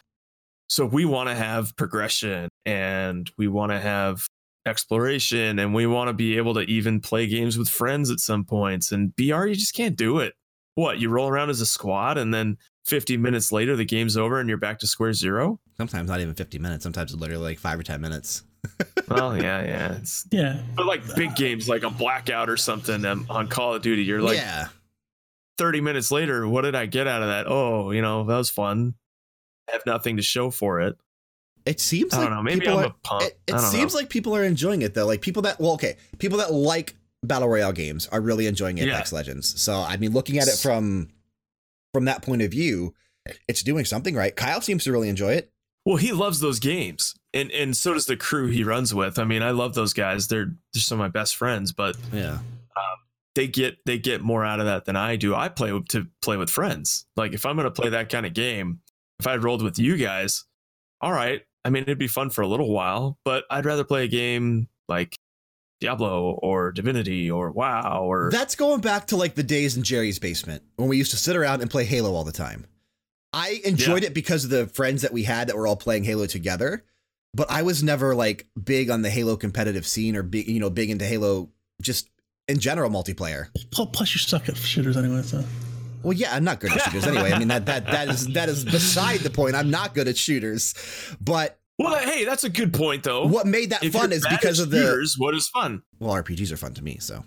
So we want to have progression and we want to have exploration and we want to be able to even play games with friends at some points. And BR, you just can't do it. What, you roll around as a squad and then 50 minutes later the game's over and you're back to square zero? Sometimes not even 50 minutes. Sometimes it's literally like five or 10 minutes. well, yeah, yeah. It's, Yeah. but like big games like a blackout or something um, on Call of Duty, you're like yeah. 30 minutes later, what did I get out of that? Oh, you know, that was fun. Have nothing to show for it. It seems I like don't know. Maybe people I'm are, a punk. It, it seems know. like people are enjoying it though. Like people that well, okay, people that like battle royale games are really enjoying Apex Legends. So I mean, looking at it from from that point of view, it's doing something right. Kyle seems to really enjoy it. Well, he loves those games, and and so does the crew he runs with. I mean, I love those guys. They're they're some of my best friends, but Yeah. Um, they get they get more out of that than I do. I play to play with friends. Like if I'm going to play that kind of game, if I rolled with you guys, all right. I mean, it'd be fun for a little while, but I'd rather play a game like Diablo or Divinity or WoW or That's going back to like the days in Jerry's basement when we used to sit around and play Halo all the time. I enjoyed it because of the friends that we had that were all playing Halo together, but I was never like big on the Halo competitive scene or big, you know, big into Halo just in general multiplayer. Plus, you suck at shooters anyway. So Well, yeah, I'm not good at shooters anyway. I mean that that that is that is beside the point. I'm not good at shooters, but Well, hey, that's a good point though. what made that If fun is because at of the shooters, what is fun? well, RPGs are fun to me. So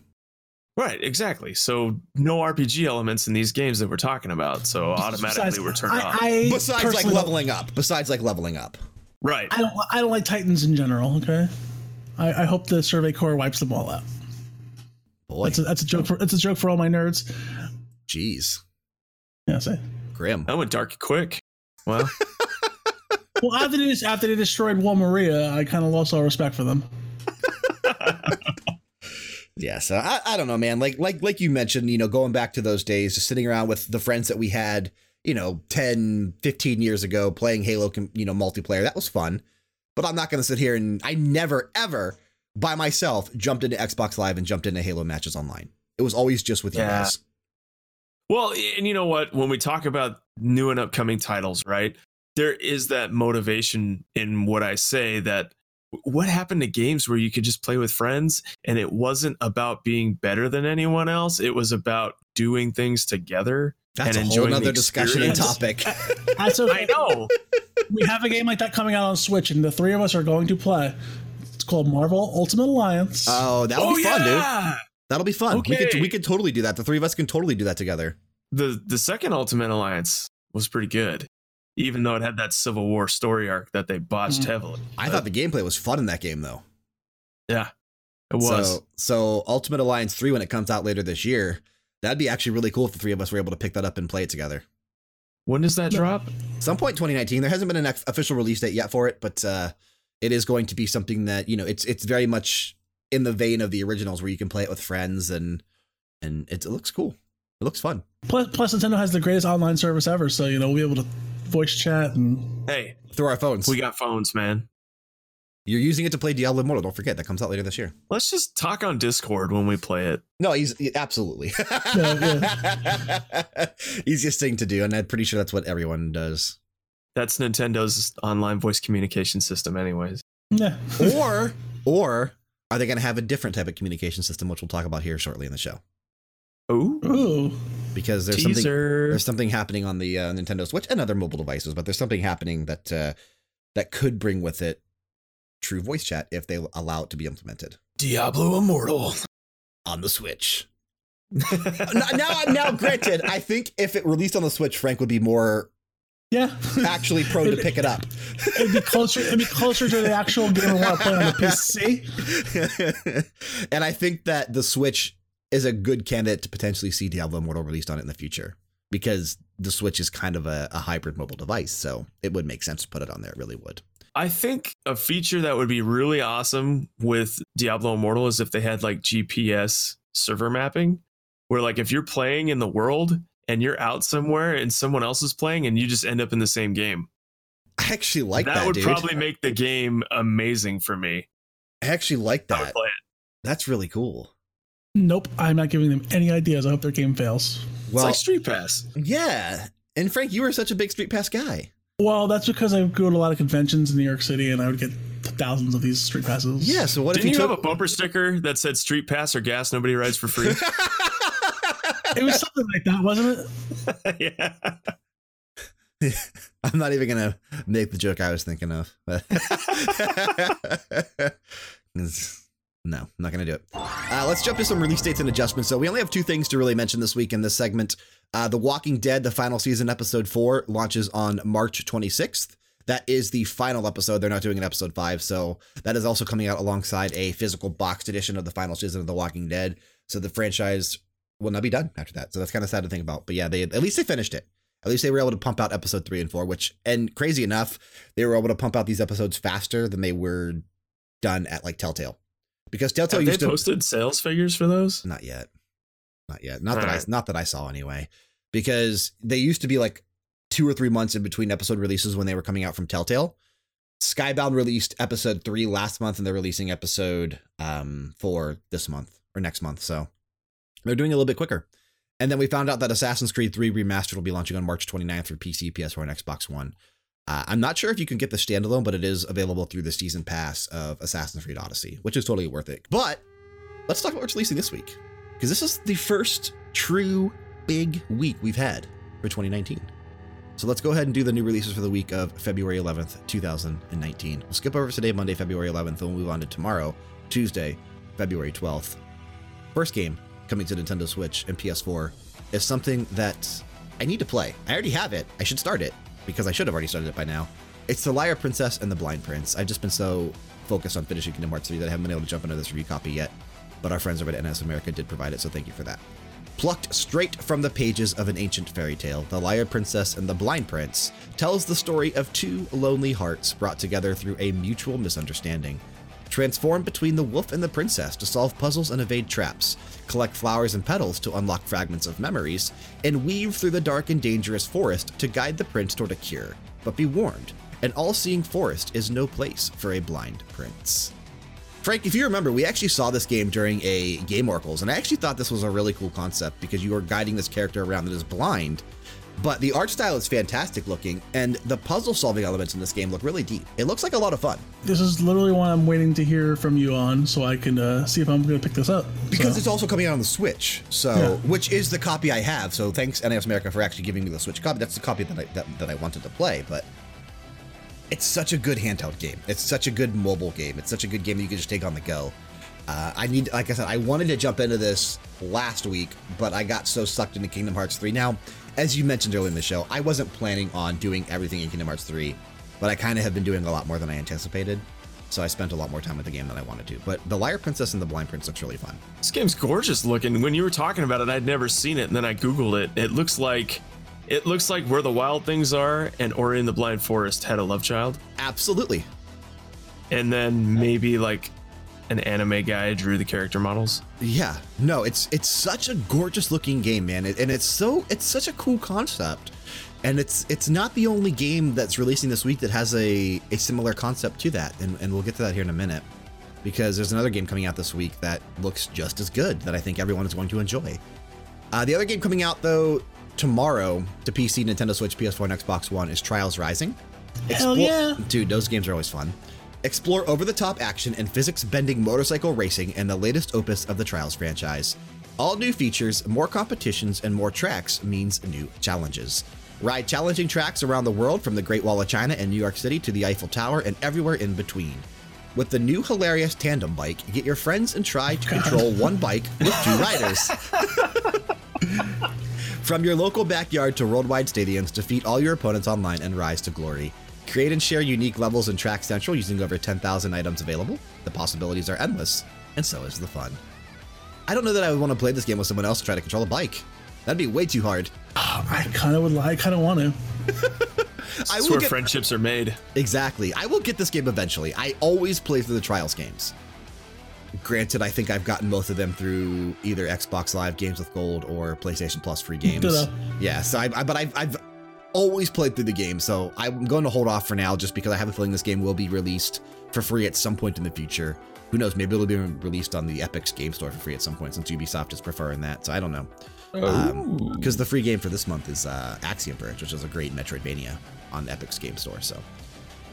Right, exactly. So no RPG elements in these games that we're talking about. So automatically Besides, we're turned off. I, I besides like leveling up, besides like leveling up. right. I don't. I don't like Titans in general. Okay. I, I hope the Survey Corps wipes them all out. Boy, That's a, that's a joke for that's a joke for all my nerds. Jeez, Yeah, say. grim. That went dark quick. Well, Well, after they after they destroyed Wall Maria, I kind of lost all respect for them. Yeah, so I, I don't know, man. Like like like you mentioned, you know, going back to those days, just sitting around with the friends that we had, you know, 10, 15 years ago, playing Halo, you know, multiplayer. That was fun. But I'm not going to sit here and I never ever by myself jumped into Xbox Live and jumped into Halo matches online. It was always just with you Yeah. guys. Well, and you know what? When we talk about new and upcoming titles, right? There is that motivation in what I say that what happened to games where you could just play with friends and it wasn't about being better than anyone else. It was about doing things together. That's And a whole enjoying the discussion and topic. That's I know. we have a game like that coming out on Switch, and the three of us are going to play. It's called Marvel Ultimate Alliance. Oh, that'll oh be fun, dude. Yeah. That'll be fun. We could we could totally do that. The three of us can totally do that together. The the second Ultimate Alliance was pretty good. Even though it had that Civil War story arc that they botched Mhm. heavily. I thought the gameplay was fun in that game though. Yeah. It was. So, so Ultimate Alliance 3, when it comes out later this year, that'd be actually really cool if the three of us were able to pick that up and play it together. when does that drop? Some point 2019. There hasn't been an official release date yet for it, but uh, it is going to be something that, you know, it's it's very much in the vein of the originals where you can play it with friends and and it, it looks cool. It looks fun. plus, plus, Nintendo has the greatest online service ever, so you know we'll be able to voice chat and Hey, Through our phones. we got phones, man. You're using it to play Diablo Immortal. Don't forget that comes out later this year. Let's just talk on Discord when we play it. No, he's he- absolutely Yeah, easiest thing to do, and I'm pretty sure that's what everyone does. That's Nintendo's online voice communication system, anyways. yeah. or or are they going to have a different type of communication system, which we'll talk about here shortly in the show? Ooh, Ooh, Because there's something there's something happening on the uh, Nintendo Switch and other mobile devices, but there's something happening that uh, that could bring with it true voice chat if they allow it to be implemented Diablo Immortal. on the Switch. now, now, now, granted, I think if it released on the Switch, Frank would be more yeah. actually prone to pick it up. It'd be closer. It'd be closer to the actual game I want to play on the PC. and I think that the Switch is a good candidate to potentially see Diablo Immortal released on it in the future because the Switch is kind of a, a hybrid mobile device. So it would make sense to put it on there. It really would. I think a feature that would be really awesome with Diablo Immortal is if they had like GPS server mapping, where like if you're playing in the world and you're out somewhere and someone else is playing and you just end up in the same game. I actually like that, that would dude. probably make the game amazing for me. I actually like I would that. play it. That's really cool. Nope, I'm not giving them any ideas. I hope their game fails. It's Well, like Street Pass. yeah. And Frank, you were such a big Street Pass guy. Well, that's because I go to a lot of conventions in New York City, and I would get thousands of these street passes. Yeah. So what Didn't if you you have a bumper sticker that said "Street Pass or gas nobody rides for free"? it was something like that, wasn't it? yeah. I'm not even gonna make the joke I was thinking of. but- no, I'm not gonna do it. Uh, let's jump to some release dates and adjustments. So we only have two things to really mention this week in this segment. Uh, the Walking Dead, the final season, episode four, launches on March 26th. That is the final episode. They're not doing an episode five, so that is also coming out alongside a physical boxed edition of the final season of The Walking Dead. So the franchise will not be done after that. So that's kind of sad to think about. But yeah, they at least they finished it. At least they were able to pump out episode three and four, which, and crazy enough, they were able to pump out these episodes faster than they were done at like Telltale. Because Telltale Have they used to. posted sales figures for those? Not yet. Not yet. Not that I not that I saw anyway. Because they used to be like two or three months in between episode releases when they were coming out from Telltale. Skybound released episode three last month, and they're releasing episode um four this month or next month. So they're doing a little bit quicker. And then we found out that Assassin's Creed 3 Remastered will be launching on March 29th for PC, PS4, and Xbox One. Uh, I'm not sure if you can get the standalone, but it is available through the season pass of Assassin's Creed Odyssey, which is totally worth it. But let's talk about what's releasing this week because this is the first true big week we've had for 2019. So let's go ahead and do the new releases for the week of February 11th, 2019. We'll skip over today, Monday, February 11th, and we'll move on to tomorrow, Tuesday, February 12th. First game coming to Nintendo Switch and PS4 is something that I need to play. I already have it. I should start it because I should have already started it by now. It's The Liar Princess and The Blind Prince. I've just been so focused on finishing Kingdom Hearts 3 that I haven't been able to jump into this review copy yet, but our friends over at NIS America did provide it, so thank you for that. Plucked straight from the pages of an ancient fairy tale, The Liar Princess and the Blind Prince tells the story of two lonely hearts brought together through a mutual misunderstanding. Transform between the wolf and the princess to solve puzzles and evade traps, collect flowers and petals to unlock fragments of memories, and weave through the dark and dangerous forest to guide the prince toward a cure. But be warned, an all seeing forest is no place for a blind prince. Frank, if you remember, we actually saw this game during a Game Oracles, and I actually thought this was a really cool concept because you are guiding this character around that is blind. But the art style is fantastic looking, and the puzzle solving elements in this game look really deep. It looks like a lot of fun This is literally one I'm waiting to hear from you on, so I can uh, see if I'm going to pick this up. because So, it's also coming out on the Switch. So, Yeah. which is the copy I have. So, thanks NIS America for actually giving me the Switch copy. That's the copy that I that, that I wanted to play, but it's such a good handheld game. It's such a good mobile game. It's such a good game that you can just take on the go. Uh, I need, like I said, I wanted to jump into this last week, but I got so sucked into Kingdom Hearts 3. Now, as you mentioned earlier in the show, I wasn't planning on doing everything in Kingdom Hearts 3, but I kind of have been doing a lot more than I anticipated. So I spent a lot more time with the game than I wanted to. But The Liar Princess and The Blind Prince looks really fun. This game's gorgeous looking. When you were talking about it, I'd never seen it, and then I googled it. It looks like it looks like where the wild things are, and Ori in the Blind Forest had a love child, Absolutely. and then maybe like an anime guy drew the character models. Yeah, no, it's it's such a gorgeous looking game, man, It- and it's so it's such a cool concept, and it's it's not the only game that's releasing this week that has a a similar concept to that, and and we'll get to that here in a minute, because there's another game coming out this week that looks just as good that I think everyone is going to enjoy. Uh, the other game coming out though tomorrow to PC, Nintendo Switch, PS4, and Xbox One is Trials Rising. Hell yeah. Dude, those games are always fun. Explore over the top action and physics bending motorcycle racing in the latest opus of the Trials franchise. All new features, more competitions, and more tracks means new challenges. Ride challenging tracks around the world from the Great Wall of China and New York City to the Eiffel Tower and everywhere in between. With the new hilarious tandem bike, get your friends and try to control one bike with two riders. From your local backyard to worldwide stadiums, defeat all your opponents online and rise to glory. Create and share unique levels in Track Central using over 10,000 items available. The possibilities are endless, and so is the fun. I don't know that I would want to play this game with someone else to try to control a bike. That'd be way too hard. Ah, I kind of would. li- I kind of want to. I That's will where get, friendships are made. exactly. I will get this game eventually. I always play through the Trials games. Granted, I think I've gotten both of them through either Xbox Live Games with Gold or PlayStation Plus free games. Yeah, so I, I but I've, I've always played through the game, so I'm going to hold off for now just because I have a feeling this game will be released for free at some point in the future. Who knows? Maybe it'll be released on the Epic's Game Store for free at some point since Ubisoft is preferring that. So I don't know. Because the free game for this month is uh, Axiom Verge, which is a great Metroidvania on Epic's Game Store. So,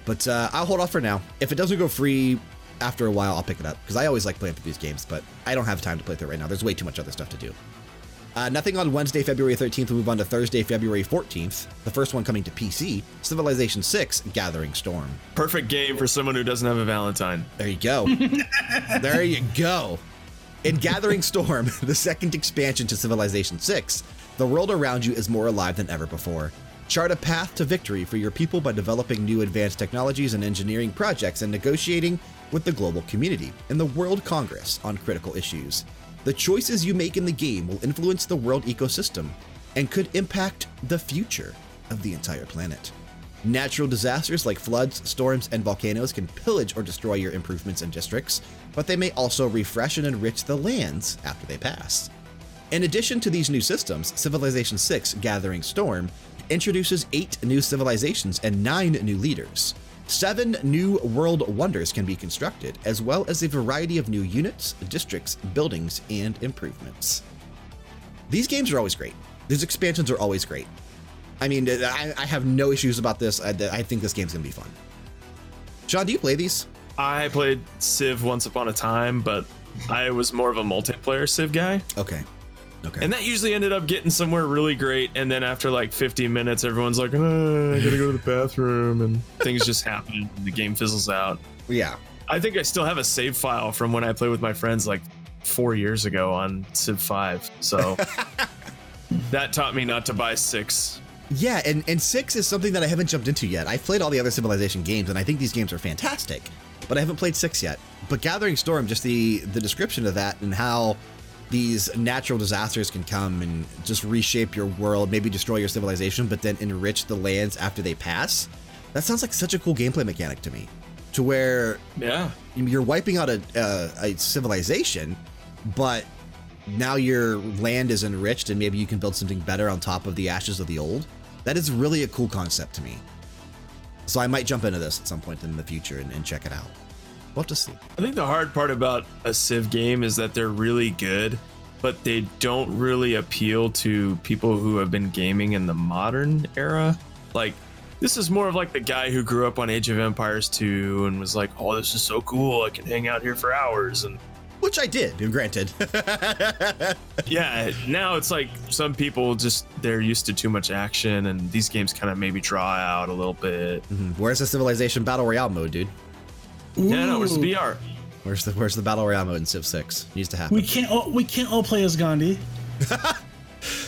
but uh, I'll hold off for now. If it doesn't go free after a while, I'll pick it up because I always like playing through these games, but I don't have time to play through it right now. There's way too much other stuff to do. Uh, nothing on Wednesday, February 13th. We move on to Thursday, February 14th. The first one coming to PC Civilization 6 Gathering Storm. Perfect game for someone who doesn't have a Valentine. There you go. there you go. In Gathering Storm, the second expansion to Civilization 6, the world around you is more alive than ever before. Chart a path to victory for your people by developing new advanced technologies and engineering projects and negotiating with the global community and the World Congress on critical issues. The choices you make in the game will influence the world ecosystem and could impact the future of the entire planet. Natural disasters like floods, storms, and volcanoes can pillage or destroy your improvements and districts, but they may also refresh and enrich the lands after they pass. In addition to these new systems, Civilization 6 Gathering Storm introduces eight new civilizations and nine new leaders. Seven new world wonders can be constructed, as well as a variety of new units, districts, buildings, and improvements. These games are always great. These expansions are always great. I mean, I, I have no issues about this. I, I think this game's going to be fun. Sean, do you play these? I played Civ once upon a time, but I was more of a multiplayer Civ guy. Okay. Okay. And that usually ended up getting somewhere really great. And then after like 15 minutes, everyone's like, oh, I gotta go to the bathroom. And things just happen. And the game fizzles out. yeah. I think I still have a save file from when I played with my friends like four years ago on Civ 5. So that taught me not to buy six. Yeah, and, and six is something that I haven't jumped into yet. I've played all the other Civilization games, and I think these games are fantastic, but I haven't played six yet. But Gathering Storm, just the the description of that and how these natural disasters can come and just reshape your world, maybe destroy your civilization, but then enrich the lands after they pass. That sounds like such a cool gameplay mechanic to me. To where Yeah. you're wiping out a, a, a civilization, but now your land is enriched and maybe you can build something better on top of the ashes of the old. That is really a cool concept to me. So I might jump into this at some point in the future and, and check it out. We'll to see. I think the hard part about a Civ game is that they're really good, but they don't really appeal to people who have been gaming in the modern era. Like, this is more of like the guy who grew up on Age of Empires 2 and was like, oh, this is so cool. I can hang out here for hours. And Which I did, granted. yeah, now it's like some people just, they're used to too much action and these games kind of maybe draw out a little bit. Mhm. Where's the Civilization Battle Royale mode, dude? Yeah, no, it's Ooh. VR. Where's the Where's the Battle Royale mode in Civ 6? Needs to happen. We can't. All, we can't all play as Gandhi.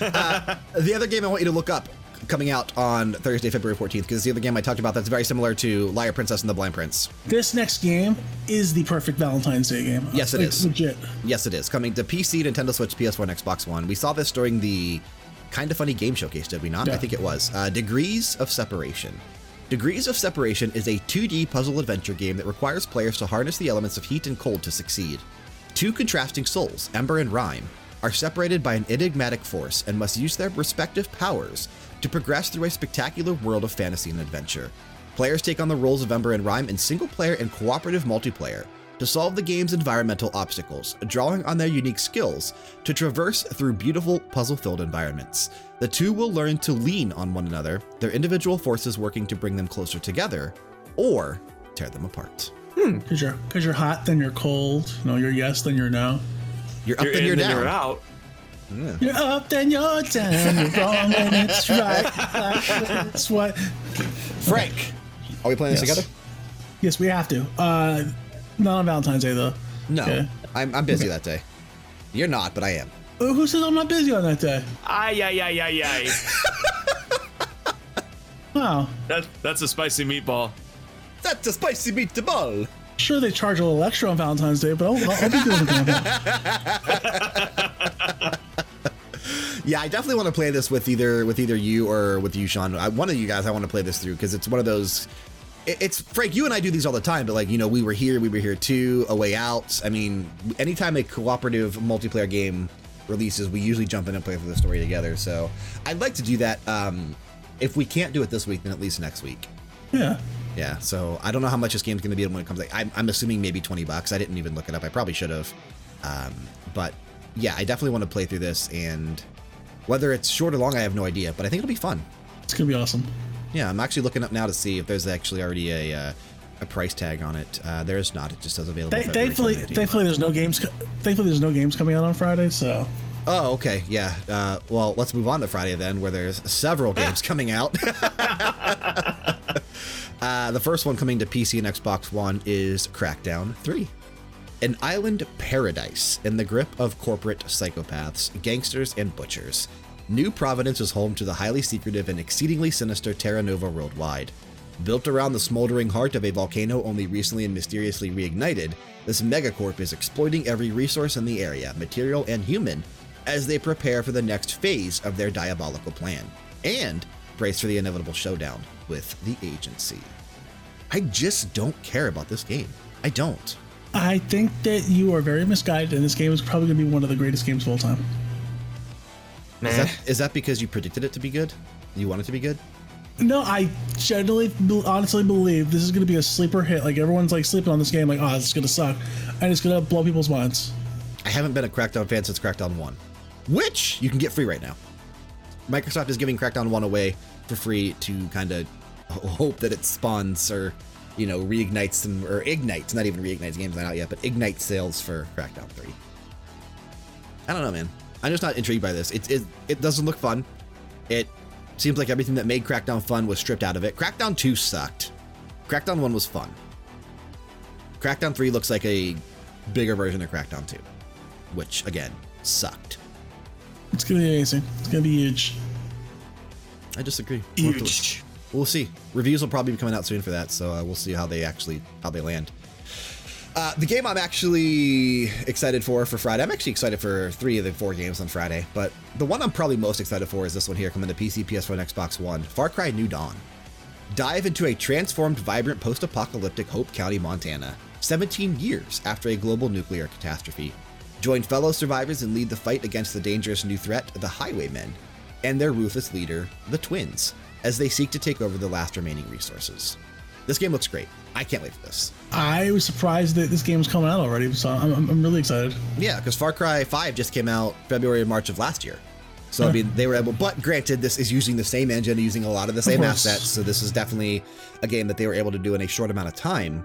The other game I want you to look up coming out on Thursday, February 14th, because the other game I talked about that's very similar to Liar Princess and the Blind Prince. This next game is the perfect Valentine's Day game. Yes, it it is. is Legit. Yes, it is. Coming to PC, Nintendo Switch, PS4, and Xbox One. We saw this during the Kind of Funny Game Showcase, did we not? I think it was. Uh, Degrees of Separation. Degrees of Separation is a 2D puzzle adventure game that requires players to harness the elements of heat and cold to succeed. Two contrasting souls, Ember and Rime, are separated by an enigmatic force and must use their respective powers to progress through a spectacular world of fantasy and adventure. Players take on the roles of Ember and Rime in single player and cooperative multiplayer to solve the game's environmental obstacles, drawing on their unique skills to traverse through beautiful puzzle filled environments. The two will learn to lean on one another, their individual forces working to bring them closer together or tear them apart. Hmm. Because you're, cause you're hot, then you're cold. No, know, you're yes, then you're no. You're up You're and in, you're then down. you're out. You're up, then you're down. You're wrong, and it's right. That's what. Frank, are we playing this Yes. together? Yes, we have to. Uh, not on Valentine's Day though. No, Okay. I'm, I'm busy that day. You're not, but I am. Who says I'm not busy on that day? Ay, ay, ay, ay, ay. Wow. that, that's a spicy meatball. That's a spicy meatball. Sure, they charge a little extra on Valentine's Day, but I'll, I'll, I'll be doing it. Yeah, I definitely want to play this with either with either you or with you, Sean. I, one of you guys, I want to play this through because it's one of those. It- It's Frank. You and I do these all the time, but like you know, we were here, we were here too. A way out. I mean, anytime a cooperative multiplayer game releases, we usually jump in and play through the story together. So I'd like to do that. Um, if we can't do it this week, then at least next week. Yeah. Yeah, so I don't know how much this game's going to be when it comes. Like, I'm, I'm assuming maybe 20 bucks. I didn't even look it up. I probably should have. Um, but yeah, I definitely want to play through this. And whether it's short or long, I have no idea. But I think it'll be fun. It's gonna be awesome. Yeah, I'm actually looking up now to see if there's actually already a uh, a price tag on it. Uh, there is not. It just says available. Th- thankfully, thankfully, there's no games. Thankfully, there's no games coming out on Friday. So Oh, okay. Yeah. Uh, well, let's move on to Friday then, where there's several games coming out. uh, the first one coming to PC and Xbox One is Crackdown 3. An island paradise in the grip of corporate psychopaths, gangsters, and butchers. New Providence is home to the highly secretive and exceedingly sinister Terra Nova worldwide. Built around the smoldering heart of a volcano only recently and mysteriously reignited, this megacorp is exploiting every resource in the area, material and human, as they prepare for the next phase of their diabolical plan and brace for the inevitable showdown with the agency. I just don't care about this game. I don't. I think that you are very misguided, and this game is probably gonna be one of the greatest games of all time. Is that, is that because you predicted it to be good? You want it to be good? No, I genuinely, honestly believe this is gonna be a sleeper hit. Like everyone's like sleeping on this game, like, oh, this is gonna suck, and it's gonna blow people's minds. I haven't been a Crackdown fan since Crackdown 1, which you can get free right now. Microsoft is giving Crackdown 1 away for free to kind of hope that it spawns or, you know, reignites some, or ignites, not even reignites, the game's not out yet, but ignites sales for Crackdown 3. I don't know, man. I'm just not intrigued by this. It, it, it doesn't look fun. It seems like everything that made Crackdown fun was stripped out of it. Crackdown 2 sucked. Crackdown 1 was fun. Crackdown 3 looks like a bigger version of Crackdown 2, which, again, sucked. It's gonna be amazing. It's gonna be huge. I disagree. We'll, Huge. we'll see. Reviews will probably be coming out soon for that, so uh, we'll see how they actually how they land. Uh, the game I'm actually excited for for Friday. I'm actually excited for three of the four games on Friday, but the one I'm probably most excited for is this one here coming to PC, PS4, and Xbox One Far Cry New Dawn. Dive into a transformed, vibrant post apocalyptic Hope County, Montana, 17 years after a global nuclear catastrophe. Join fellow survivors and lead the fight against the dangerous new threat, the Highwaymen, and their ruthless leader, the Twins, as they seek to take over the last remaining resources. This game looks great. I can't wait for this. I was surprised that this game was coming out already, so I'm, I'm, really excited. Yeah, because Far Cry 5 just came out February and March of last year. So, I mean, they were able, but granted, this is using the same engine, using a lot of the same course. assets. So, this is definitely a game that they were able to do in a short amount of time.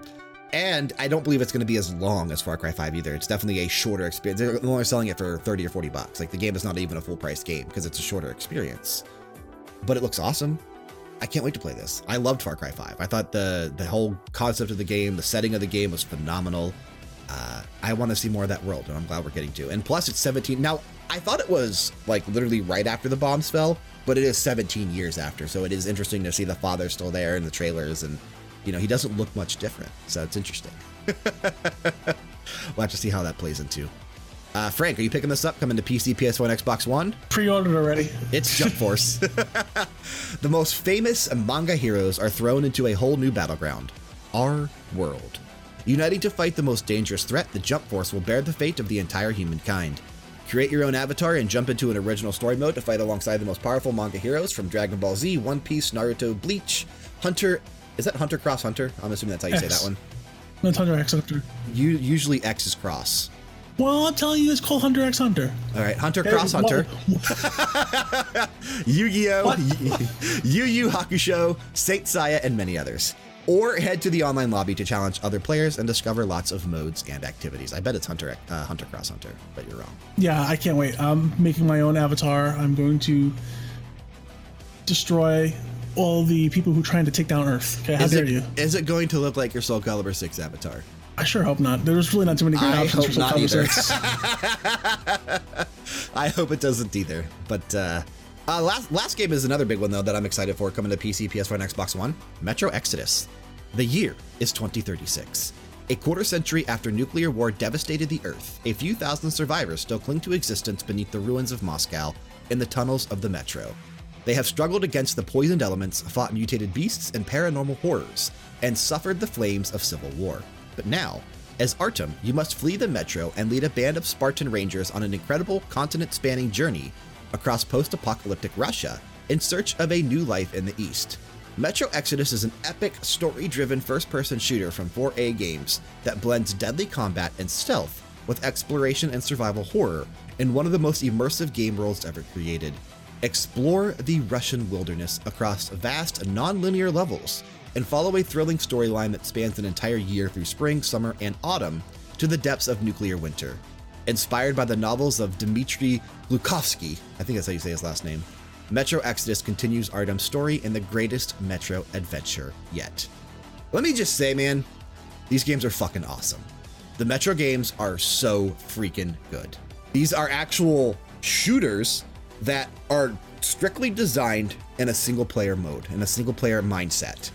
And I don't believe it's going to be as long as Far Cry 5 either. It's definitely a shorter experience. They're only selling it for 30 or 40 bucks. Like, the game is not even a full price game because it's a shorter experience. But it looks awesome. I can't wait to play this. I loved Far Cry 5. I thought the the whole concept of the game, the setting of the game was phenomenal. Uh, I want to see more of that world, and I'm glad we're getting to. And plus, it's 17. Now, I thought it was like literally right after the bombs fell, but it is 17 years after. So it is interesting to see the father still there in the trailers, and you know he doesn't look much different. So it's interesting. we'll have to see how that plays into. Uh, Frank, are you picking this up? Coming to PC, PS4, and Xbox One? Pre-ordered already. It's Jump Force. the most famous manga heroes are thrown into a whole new battleground our world. Uniting to fight the most dangerous threat, the Jump Force will bear the fate of the entire humankind. Create your own avatar and jump into an original story mode to fight alongside the most powerful manga heroes from Dragon Ball Z, One Piece, Naruto, Bleach, Hunter. Is that Hunter Cross Hunter? I'm assuming that's how you say that one. No, it's Hunter X Hunter. You, usually X is cross. Well, I'm telling you, it's called Hunter X Hunter. All right, Hunter Hey, Cross Hunter. Yu Gi Oh! Yu Yu Hakusho, Saint Seiya, and many others. Or head to the online lobby to challenge other players and discover lots of modes and activities. I bet it's Hunter uh, Hunter Cross Hunter, but you're wrong. Yeah, I can't wait. I'm making my own avatar. I'm going to destroy all the people who are trying to take down Earth. Okay, how Is dare it, you? is it going to look like your Soul Calibur 6 avatar? I sure hope not. There's really not too many great I options for hope Soul not either. 6. I hope it doesn't either. But uh, uh, last last game is another big one though that I'm excited for coming to PC, PS4, and Xbox One. Metro Exodus. The year is 2036. A quarter century after nuclear war devastated the Earth, a few thousand survivors still cling to existence beneath the ruins of Moscow in the tunnels of the Metro. They have struggled against the poisoned elements, fought mutated beasts and paranormal horrors, and suffered the flames of civil war. But now, as Artem, you must flee the Metro and lead a band of Spartan Rangers on an incredible continent spanning journey across post apocalyptic Russia in search of a new life in the East. Metro Exodus is an epic, story driven first person shooter from 4A Games that blends deadly combat and stealth with exploration and survival horror in one of the most immersive game worlds ever created. Explore the Russian wilderness across vast, non linear levels and follow a thrilling storyline that spans an entire year through spring, summer, and autumn to the depths of nuclear winter. Inspired by the novels of Dmitry Glukhovsky, I think that's how you say his last name, Metro Exodus continues Artem's story in the greatest Metro adventure yet. Let me just say, man, these games are fucking awesome. The Metro games are so freaking good. These are actual shooters that are strictly designed in a single player mode, in a single player mindset.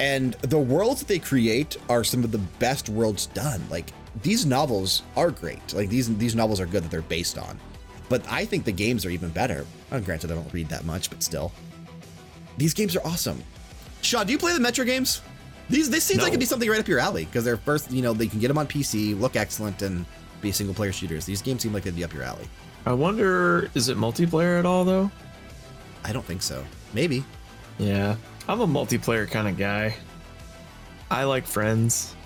And the worlds that they create are some of the best worlds done. Like these novels are great. Like these these novels are good that they're based on. But I think the games are even better. Uh, granted, I don't read that much, but still. These games are awesome. Shaw, do you play the Metro games? These this seems No. like it'd be something right up your alley because they're first, you know, they can get them on PC, look excellent, and be single player shooters. These games seem like they'd be up your alley. I wonder, is it multiplayer at all though? I don't think so. Maybe. Yeah, I'm a multiplayer kind of guy. I like friends.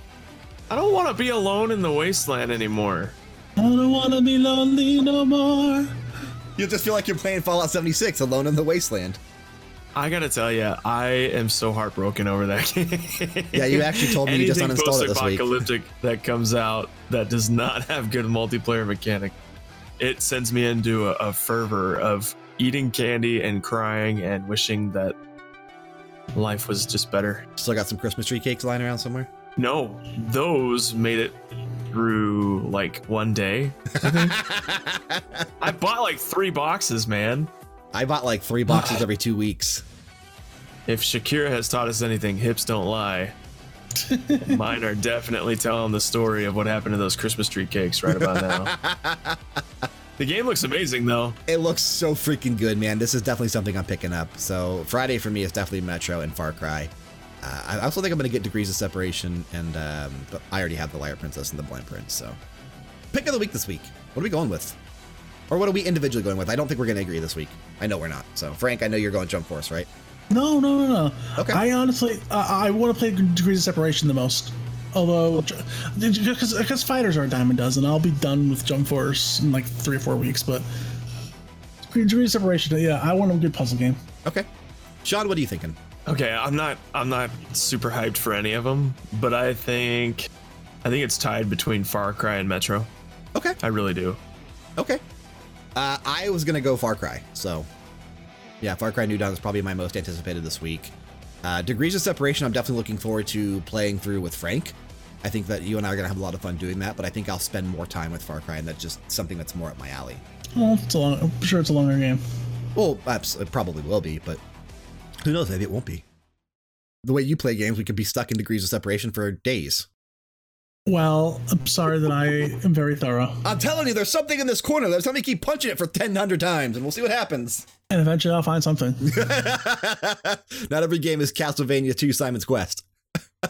I don't want to be alone in the wasteland anymore. I don't wanna be lonely no more. You just feel like you're playing Fallout 76 alone in the wasteland. I gotta tell you, I am so heartbroken over that game. Yeah, you actually told me you just uninstalled it this week. post-apocalyptic that comes out that does not have good multiplayer mechanic, it sends me into a, a fervor of eating candy and crying and wishing that life was just better. Still got some Christmas tree cakes lying around somewhere. No, those made it through like one day. I bought like three boxes, man. I bought like three boxes every two weeks. If Shakira has taught us anything, hips don't lie. Mine are definitely telling the story of what happened to those Christmas tree cakes right about now. the game looks amazing though. It looks so freaking good, man. This is definitely something I'm picking up. So Friday for me is definitely Metro and Far Cry. Uh, I also think I'm going to get Degrees of Separation, and um, but I already have the Liar Princess and the Blind Prince. So pick of the week this week. What are we going with? Or what are we individually going with? I don't think we're going to agree this week. I know we're not. So Frank, I know you're going Jump Force, right? No, no, no, no. Okay. I honestly, uh, I want to play Degrees of Separation the most. Although, because because fighters are a dime a dozen, I'll be done with Jump Force in like three or four weeks. But Degrees of Separation, yeah, I want a good puzzle game. Okay. Sean, what are you thinking? Okay, I'm not I'm not super hyped for any of them, but I think I think it's tied between Far Cry and Metro. Okay. I really do. Okay. Uh, I was gonna go Far Cry, so yeah, Far Cry New Dawn is probably my most anticipated this week. Uh, Degrees of Separation, I'm definitely looking forward to playing through with Frank. I think that you and I are gonna have a lot of fun doing that, but I think I'll spend more time with Far Cry, and that's just something that's more up my alley. Well, it's a long, I'm sure it's a longer game. Well, it probably will be, but who knows? Maybe it won't be. The way you play games, we could be stuck in Degrees of Separation for days. Well, I'm sorry that I am very thorough, I'm telling you, there's something in this corner. There's something keep punching it for 1,000 times, and we'll see what happens. and eventually I'll find something. Not every game is Castlevania 2 Simon's Quest.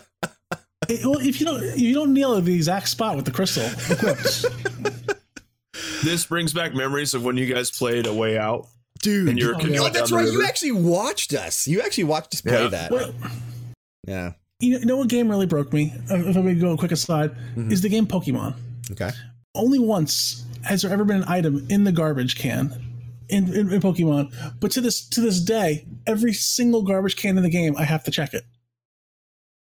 Hey, well, if you don't, if you don't nail the exact spot with the crystal, equipped. This brings back memories of when you guys played A Way Out. Dude, And you're Oh, yeah. oh, that's the right. You actually watched us. You actually watched us play Yeah. that. well, Yeah. you know what game really broke me? Uh, If I'm going to go a quick aside, Mm-hmm. is the game Pokemon. Okay. only once has there ever been an item in the garbage can in, in, in Pokemon. But to this to this day, every single garbage can in the game, I have to check it.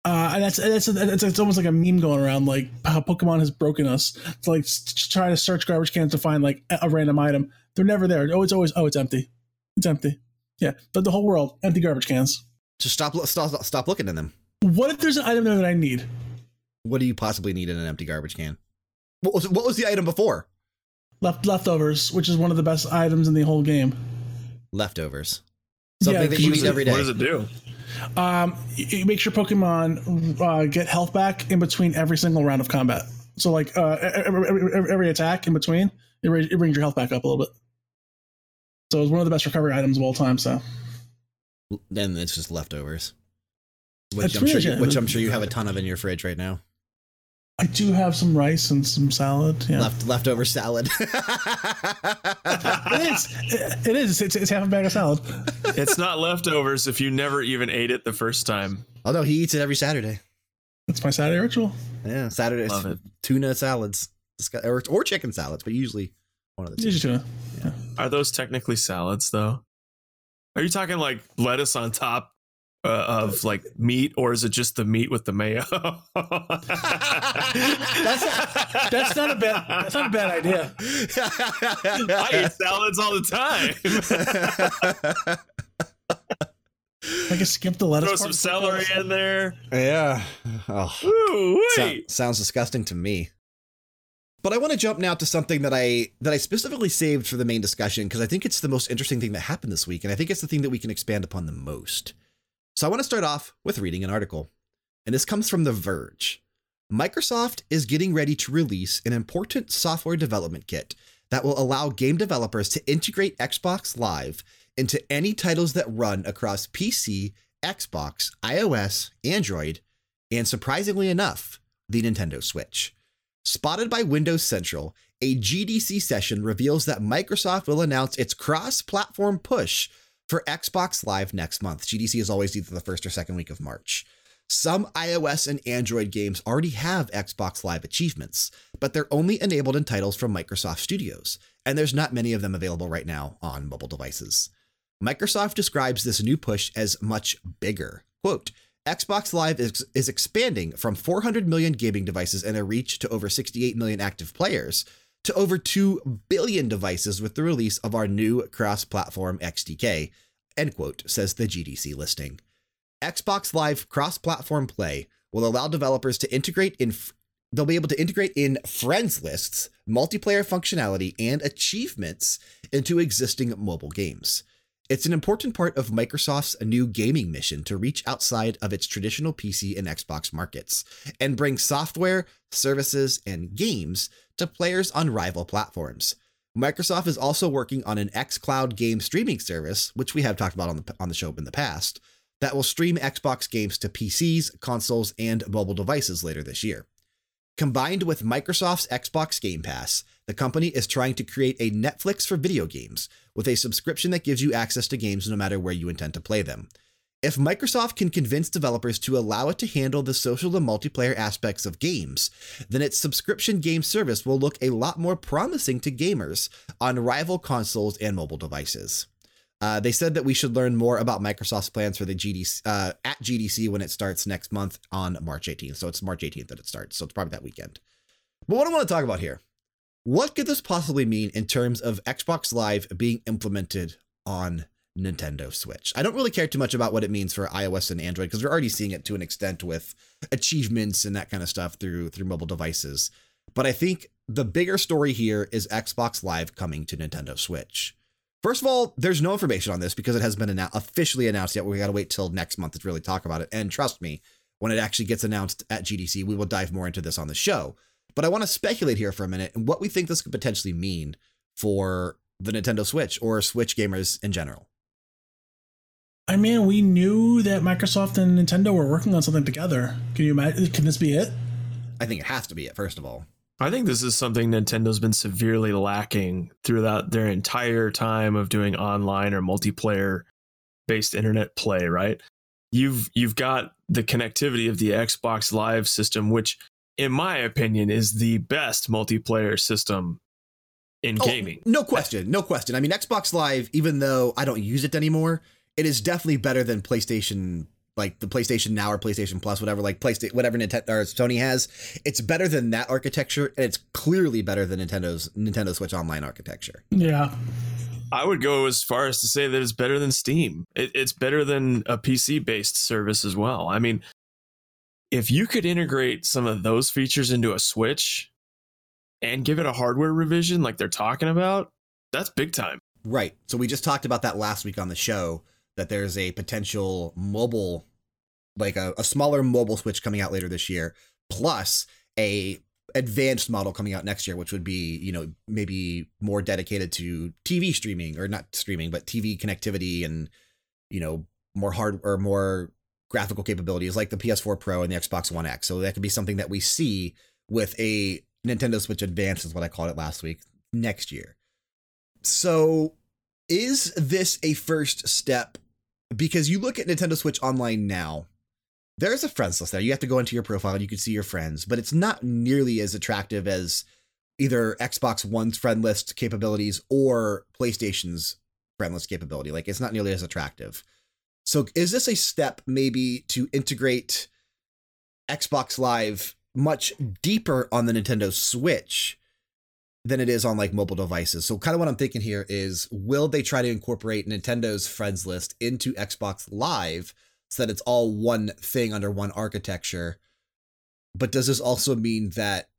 Uh, and that's that's it's, it's almost like a meme going around, like how Pokemon has broken us to like s- to try to search garbage cans to find like a, a random item. They're never there. Oh, it's always oh, it's empty. It's empty. Yeah, but the whole world empty garbage cans. Just stop, stop, stop looking in them. What if there's an item there that I need? What do you possibly need in an empty garbage can? What was, what was the item before? Left leftovers, which is one of the best items in the whole game. Leftovers. Something Yeah, that you What eat every day. What does it do? Um, it makes your Pokemon uh, get health back in between every single round of combat. So, like uh, every, every, every attack in between, it, ra- it brings your health back up a little bit. So it's one of the best recovery items of all time. So Then it's just leftovers. Which I'm, sure you, which I'm sure you have a ton of in your fridge right now. I do have some rice and some salad. Yeah. Left leftover salad. it is. It is. It's, it's half a bag of salad. It's not leftovers if you never even ate it the first time. Although he eats it every Saturday. That's my Saturday ritual. Yeah, Saturday Love it. tuna salads, or, or chicken salads, but usually one of the two. Usually tuna. Are those technically salads though? Are you talking like lettuce on top uh, of like meat, or is it just the meat with the mayo? That's That's not a bad. That's not a bad idea. I eat salads all the time. I can skip the lettuce. Throw some part. celery in there. yeah. Oh. Ooh, So- wait. sounds disgusting to me. But I want to jump now to something that I that I specifically saved for the main discussion because I think it's the most interesting thing that happened this week, and I think it's the thing that we can expand upon the most. So I want to start off with reading an article, and this comes from The Verge. Microsoft is getting ready to release an important software development kit that will allow game developers to integrate Xbox Live into any titles that run across PC, Xbox, iOS, Android, and surprisingly enough, the Nintendo Switch. Spotted by Windows Central, a GDC session reveals that Microsoft will announce its cross platform push for Xbox Live next month. GDC is always either the first or second week of March. Some iOS and Android games already have Xbox Live achievements, but they're only enabled in titles from Microsoft Studios, and there's not many of them available right now on mobile devices. Microsoft describes this new push as much bigger. Quote, Xbox Live is, is expanding from 400 million gaming devices and a reach to over 68 million active players to over 2 billion devices with the release of our new cross platform XDK, end quote, says the GDC listing. Xbox Live cross platform play will allow developers to integrate in. They'll be able to integrate in friends lists, multiplayer functionality, and achievements into existing mobile games. It's an important part of Microsoft's new gaming mission to reach outside of its traditional PC and Xbox markets and bring software, services, and games to players on rival platforms. Microsoft is also working on an xCloud game streaming service, which we have talked about on the, on the show in the past, that will stream Xbox games to PCs, consoles, and mobile devices later this year. Combined with Microsoft's Xbox Game Pass, the company is trying to create a Netflix for video games with a subscription that gives you access to games no matter where you intend to play them. If Microsoft can convince developers to allow it to handle the social and multiplayer aspects of games, then its subscription game service will look a lot more promising to gamers on rival consoles and mobile devices. Uh, they said that we should learn more about Microsoft's plans for the GDC uh, at GDC when it starts next month on March 18th. So it's March 18th that it starts. So it's probably that weekend. But what I want to talk about here, what could this possibly mean in terms of Xbox Live being implemented on Nintendo Switch? I don't really care too much about what it means for iOS and Android because we're already seeing it to an extent with achievements and that kind of stuff through through mobile devices. But I think the bigger story here is Xbox Live coming to Nintendo Switch. First of all, there's no information on this because it hasn't been annou- officially announced yet. We got to wait till next month to really talk about it. And trust me, when it actually gets announced at GDC, we will dive more into this on the show. But I want to speculate here for a minute and what we think this could potentially mean for the Nintendo Switch or Switch gamers in general. I mean, we knew that Microsoft and Nintendo were working on something together. Can you imagine? Can this be it? I think it has to be it, first of all. I think this is something Nintendo's been severely lacking throughout their entire time of doing online or multiplayer based internet play, right? You've you've got the connectivity of the Xbox Live system which in my opinion is the best multiplayer system in Oh, gaming. no question. No question. I mean, Xbox Live, even though I don't use it anymore, it is definitely better than PlayStation, like the PlayStation Now or PlayStation Plus, whatever, like PlayStation, whatever Nintendo or Sony has. It's better than that architecture, and it's clearly better than Nintendo's Nintendo Switch Online architecture. Yeah. I would go as far as to say that it's better than Steam. It, it's better than a PC based service as well. I mean, if you could integrate some of those features into a Switch and give it a hardware revision like they're talking about, that's big time. Right. So we just talked about that last week on the show that there's a potential mobile, like a, a smaller mobile Switch coming out later this year, plus a advanced model coming out next year, which would be, you know, maybe more dedicated to TV streaming or not streaming, but TV connectivity and, you know, more hard or more graphical capabilities like the PS4 Pro and the Xbox One X. So that could be something that we see with a Nintendo Switch Advance, is what I called it last week, next year. So, is this a first step? Because you look at Nintendo Switch Online now, there's a friends list there. You have to go into your profile and you can see your friends, but it's not nearly as attractive as either Xbox One's friend list capabilities or PlayStation's friend list capability. Like it's not nearly as attractive. So is this a step maybe to integrate Xbox Live much deeper on the Nintendo Switch than it is on like mobile devices? So kind of what I'm thinking here is will they try to incorporate Nintendo's friends list into Xbox Live so that it's all one thing under one architecture? But does this also mean that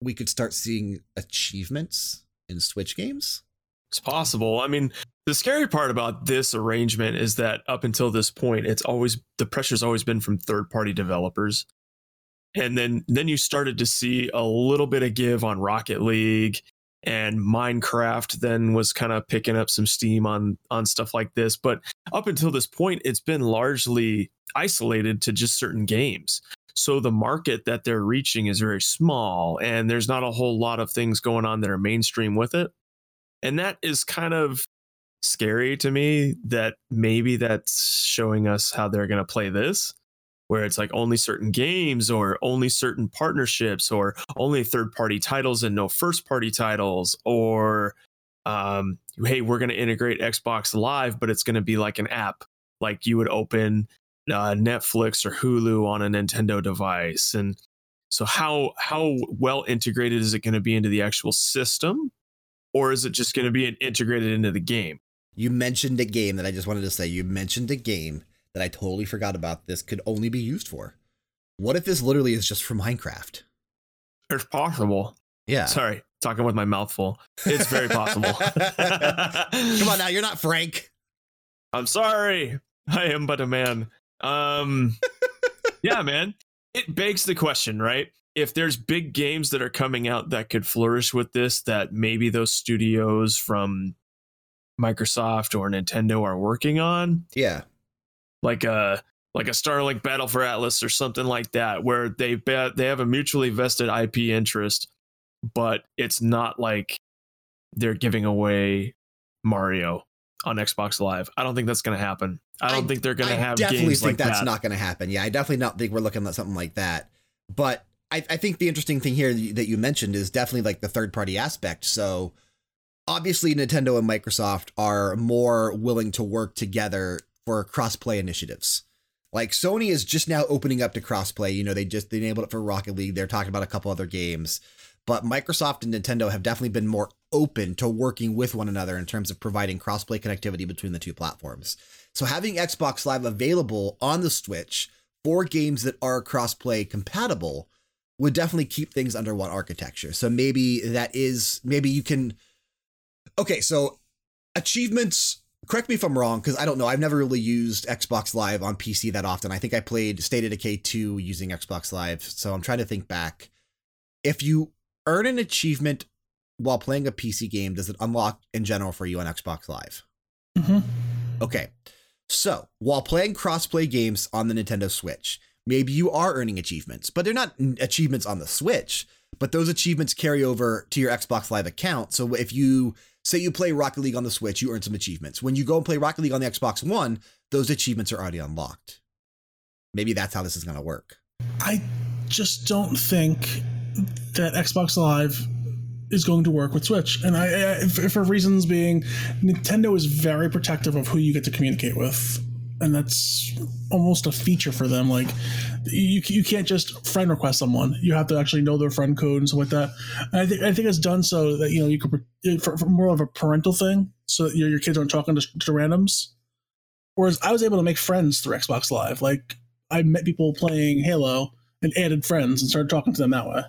we could start seeing achievements in Switch games? It's possible. I mean, the scary part about this arrangement is that up until this point, it's always the pressure's always been from third party developers. And then then you started to see a little bit of give on Rocket League and Minecraft then was kind of picking up some steam on on stuff like this, but up until this point it's been largely isolated to just certain games. So the market that they're reaching is very small and there's not a whole lot of things going on that are mainstream with it. And that is kind of scary to me that maybe that's showing us how they're going to play this where it's like only certain games or only certain partnerships or only third party titles and no first party titles or um, hey we're going to integrate xbox live but it's going to be like an app like you would open uh, netflix or hulu on a nintendo device and so how how well integrated is it going to be into the actual system or is it just going to be an integrated into the game you mentioned a game that I just wanted to say. You mentioned a game that I totally forgot about this could only be used for. What if this literally is just for Minecraft? It's possible. Yeah. Sorry, talking with my mouth full. It's very possible. Come on now, you're not Frank. I'm sorry. I am but a man. Um Yeah, man. It begs the question, right? If there's big games that are coming out that could flourish with this that maybe those studios from Microsoft or Nintendo are working on. Yeah. Like a like a Starlink Battle for Atlas or something like that, where they bet they have a mutually vested IP interest, but it's not like they're giving away Mario on Xbox Live. I don't think that's going to happen. I don't I, think they're going to have. Definitely think like that's that. not going to happen. Yeah, I definitely not think we're looking at something like that. But I, I think the interesting thing here that you mentioned is definitely like the third party aspect. So obviously Nintendo and Microsoft are more willing to work together for crossplay initiatives. Like Sony is just now opening up to crossplay. You know, they just they enabled it for Rocket League. They're talking about a couple other games. But Microsoft and Nintendo have definitely been more open to working with one another in terms of providing crossplay connectivity between the two platforms. So having Xbox Live available on the Switch for games that are crossplay compatible would definitely keep things under one architecture. So maybe that is maybe you can Okay, so achievements. Correct me if I'm wrong, because I don't know. I've never really used Xbox Live on PC that often. I think I played State of Decay 2 using Xbox Live, so I'm trying to think back. If you earn an achievement while playing a PC game, does it unlock in general for you on Xbox Live? Mm-hmm. Okay. So while playing crossplay games on the Nintendo Switch, maybe you are earning achievements, but they're not achievements on the Switch, but those achievements carry over to your Xbox Live account. So if you say you play Rocket League on the Switch, you earn some achievements. When you go and play Rocket League on the Xbox One, those achievements are already unlocked. Maybe that's how this is going to work. I just don't think that Xbox Live is going to work with Switch, and I, I for reasons being, Nintendo is very protective of who you get to communicate with and that's almost a feature for them. Like you, you can't just friend request someone; you have to actually know their friend code and stuff like that. And I think I think it's done so that you know you could for, for more of a parental thing, so that your, your kids aren't talking to, to randoms. Whereas I was able to make friends through Xbox Live. Like I met people playing Halo and added friends and started talking to them that way.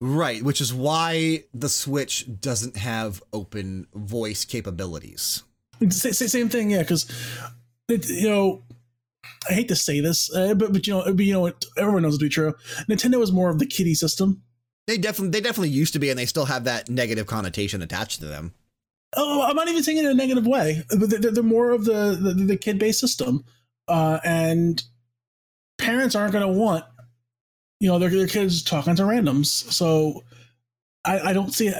Right, which is why the Switch doesn't have open voice capabilities. Same thing, yeah. Because it, you know, I hate to say this, uh, but but you know, but, you know, everyone knows it to be true. Nintendo is more of the kiddie system. They definitely they definitely used to be, and they still have that negative connotation attached to them. Oh, I'm not even saying it in a negative way. They're, they're more of the the, the kid based system, uh, and parents aren't going to want You know, their, their kids talking to randoms. So I, I don't see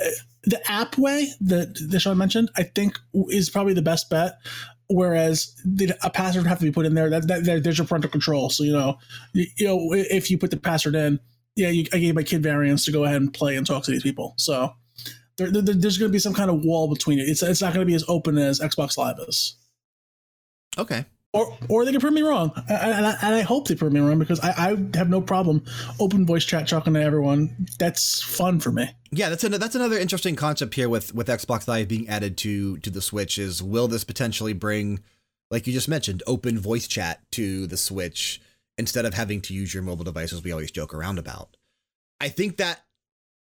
the app way that that Sean mentioned. I think is probably the best bet. Whereas a password would have to be put in there. That, that, that there's your parental control. So you know, you, you know, if you put the password in, yeah, you, I gave my kid variants to go ahead and play and talk to these people. So there, there, there's going to be some kind of wall between it. It's it's not going to be as open as Xbox Live is. Okay. Or, or they can prove me wrong, and I, and I hope they prove me wrong because I, I have no problem open voice chat talking to everyone. That's fun for me. Yeah, that's an, that's another interesting concept here with with Xbox Live being added to to the Switch. Is will this potentially bring, like you just mentioned, open voice chat to the Switch instead of having to use your mobile devices? We always joke around about. I think that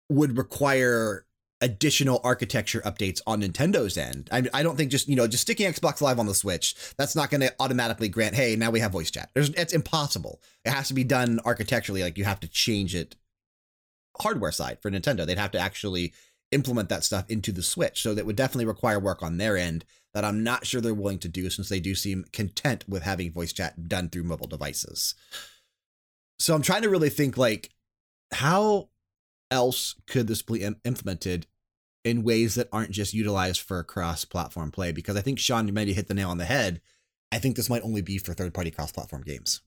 would require additional architecture updates on Nintendo's end. I, I don't think just, you know, just sticking Xbox Live on the Switch, that's not going to automatically grant, hey, now we have voice chat. There's, it's impossible. It has to be done architecturally. Like you have to change it hardware side for Nintendo. They'd have to actually implement that stuff into the Switch. So that would definitely require work on their end that I'm not sure they're willing to do since they do seem content with having voice chat done through mobile devices. So I'm trying to really think like, how else could this be implemented in ways that aren't just utilized for cross platform play? Because I think Sean, you maybe hit the nail on the head. I think this might only be for third party cross platform games.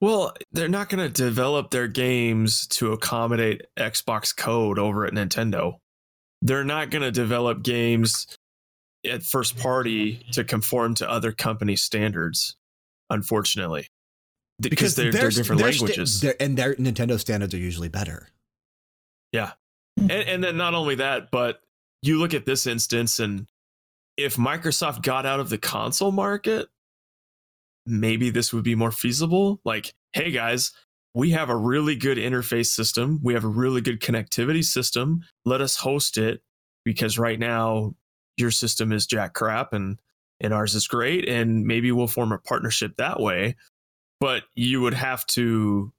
Well, they're not going to develop their games to accommodate Xbox code over at Nintendo. They're not going to develop games at first party to conform to other company standards, unfortunately. Because, they're, they're, different languages. Sta- and their Nintendo standards are usually better. Yeah. And, and then not only that, but you look at this instance, and if Microsoft got out of the console market, maybe this would be more feasible. Like, hey guys, we have a really good interface system. We have a really good connectivity system. Let us host it because right now your system is jack crap and and ours is great and maybe we'll form a partnership that way. But you would have to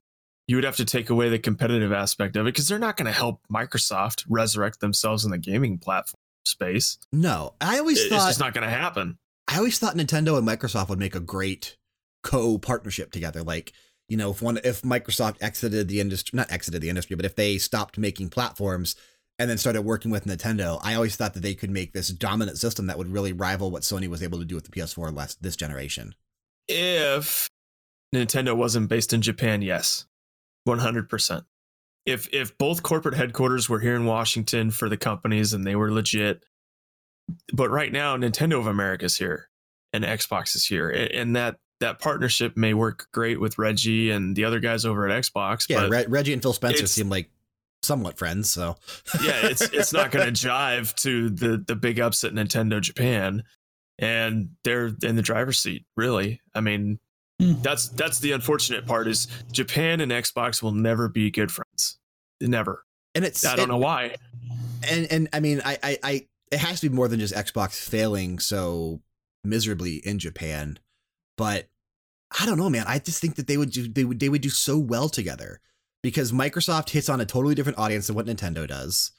you would have to take away the competitive aspect of it because they're not going to help Microsoft resurrect themselves in the gaming platform space. No, I always it's thought just not going to happen. I always thought Nintendo and Microsoft would make a great co-partnership together. Like, you know, if one if Microsoft exited the industry, not exited the industry, but if they stopped making platforms and then started working with Nintendo, I always thought that they could make this dominant system that would really rival what Sony was able to do with the PS4 last this generation. If Nintendo wasn't based in Japan, yes. 100%. If if both corporate headquarters were here in Washington for the companies and they were legit, but right now Nintendo of America is here and Xbox is here, and that that partnership may work great with Reggie and the other guys over at Xbox. Yeah, Re- Reggie and Phil Spencer seem like somewhat friends. So yeah, it's it's not going to jive to the the big upset Nintendo Japan, and they're in the driver's seat. Really, I mean, Mm. That's that's the unfortunate part is Japan and Xbox will never be good friends. Never. And it's I don't know why. And and I mean I, I I it has to be more than just Xbox failing so miserably in Japan. But I don't know, man. I just think that they would do they would they would do so well together because Microsoft hits on a totally different audience than what Nintendo does.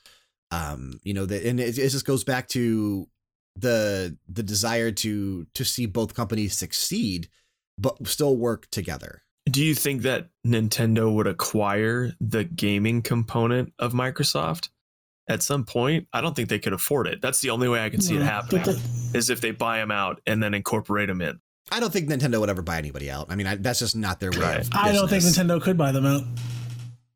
Um, you know, that and it, it just goes back to the the desire to to see both companies succeed but still work together. Do you think that Nintendo would acquire the gaming component of Microsoft at some point? I don't think they could afford it. That's the only way I can see it happening is if they buy them out and then incorporate them in. I don't think Nintendo would ever buy anybody out. I mean, I, that's just not their way. Right. I don't think Nintendo could buy them out.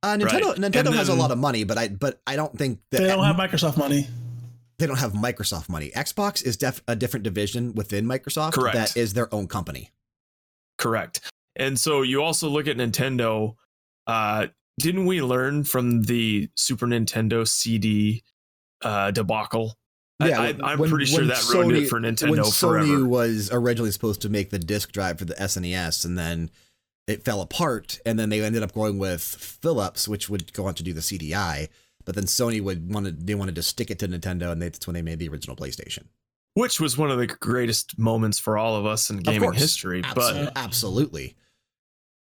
Uh, Nintendo right. Nintendo then, has a lot of money, but I but I don't think that they don't have Microsoft money. They don't have Microsoft money. Xbox is def- a different division within Microsoft Correct. that is their own company. Correct. And so you also look at Nintendo. Uh, didn't we learn from the Super Nintendo CD uh, debacle? Yeah, I, am pretty sure that Sony, ruined it for Nintendo when forever. Sony was originally supposed to make the disk drive for the SNES, and then it fell apart, and then they ended up going with Philips, which would go on to do the CDI. But then Sony would wanted they wanted to stick it to Nintendo, and that's when they made the original PlayStation which was one of the greatest moments for all of us in gaming history. Absolutely. But absolutely,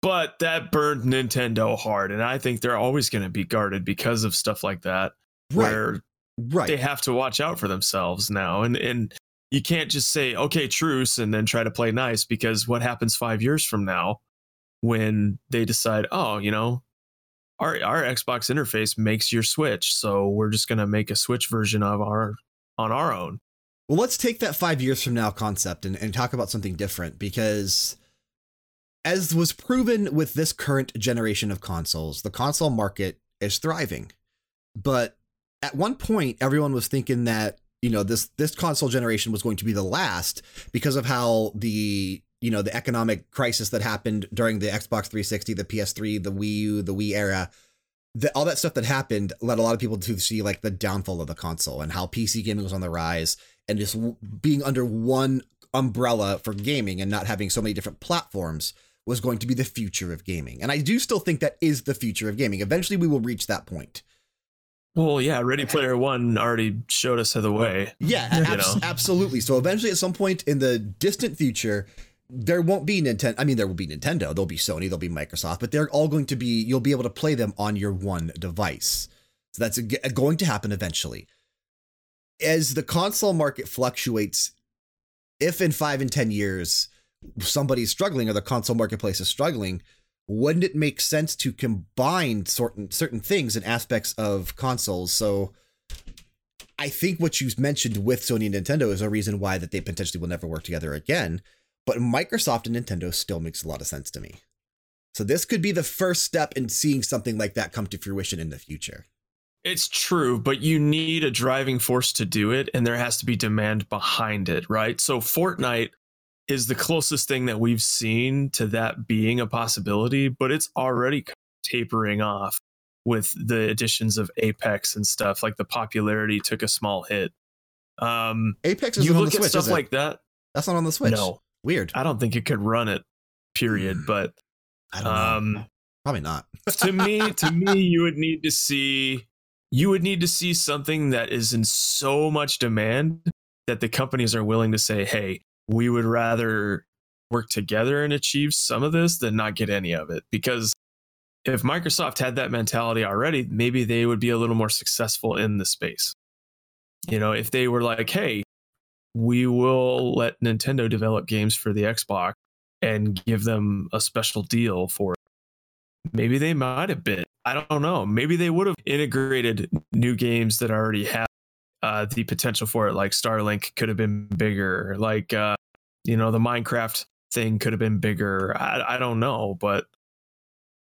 but that burned Nintendo hard, and I think they're always going to be guarded because of stuff like that, right. where right. they have to watch out for themselves now, and and you can't just say okay truce and then try to play nice because what happens five years from now when they decide oh you know our our Xbox interface makes your Switch, so we're just gonna make a Switch version of our on our own. Well, let's take that five years from now concept and, and talk about something different because, as was proven with this current generation of consoles, the console market is thriving. But at one point, everyone was thinking that you know this this console generation was going to be the last because of how the you know the economic crisis that happened during the Xbox 360, the PS3, the Wii U, the Wii era. The, all that stuff that happened led a lot of people to see like the downfall of the console and how PC gaming was on the rise and just being under one umbrella for gaming and not having so many different platforms was going to be the future of gaming. And I do still think that is the future of gaming. Eventually we will reach that point. Well, yeah, Ready Player One already showed us the way. Yeah, abs- absolutely. So eventually, at some point in the distant future, there won't be Nintendo. I mean, there will be Nintendo, there'll be Sony, there'll be Microsoft, but they're all going to be, you'll be able to play them on your one device. So that's going to happen eventually. As the console market fluctuates, if in five and 10 years somebody's struggling or the console marketplace is struggling, wouldn't it make sense to combine certain certain things and aspects of consoles? So I think what you mentioned with Sony and Nintendo is a reason why that they potentially will never work together again. But Microsoft and Nintendo still makes a lot of sense to me. So this could be the first step in seeing something like that come to fruition in the future. It's true, but you need a driving force to do it, and there has to be demand behind it, right? So Fortnite is the closest thing that we've seen to that being a possibility, but it's already tapering off with the additions of Apex and stuff. Like the popularity took a small hit. Um, Apex is you on look the Switch, at stuff like that. That's not on the Switch. No, Weird. I don't think it could run it. Period. But I don't know. um, Probably not. to me, to me, you would need to see you would need to see something that is in so much demand that the companies are willing to say, "Hey, we would rather work together and achieve some of this than not get any of it." Because if Microsoft had that mentality already, maybe they would be a little more successful in the space. You know, if they were like, "Hey, we will let Nintendo develop games for the Xbox and give them a special deal for it. Maybe they might have been. I don't know. Maybe they would have integrated new games that already have uh, the potential for it. Like Starlink could have been bigger. Like, uh, you know, the Minecraft thing could have been bigger. I, I don't know, but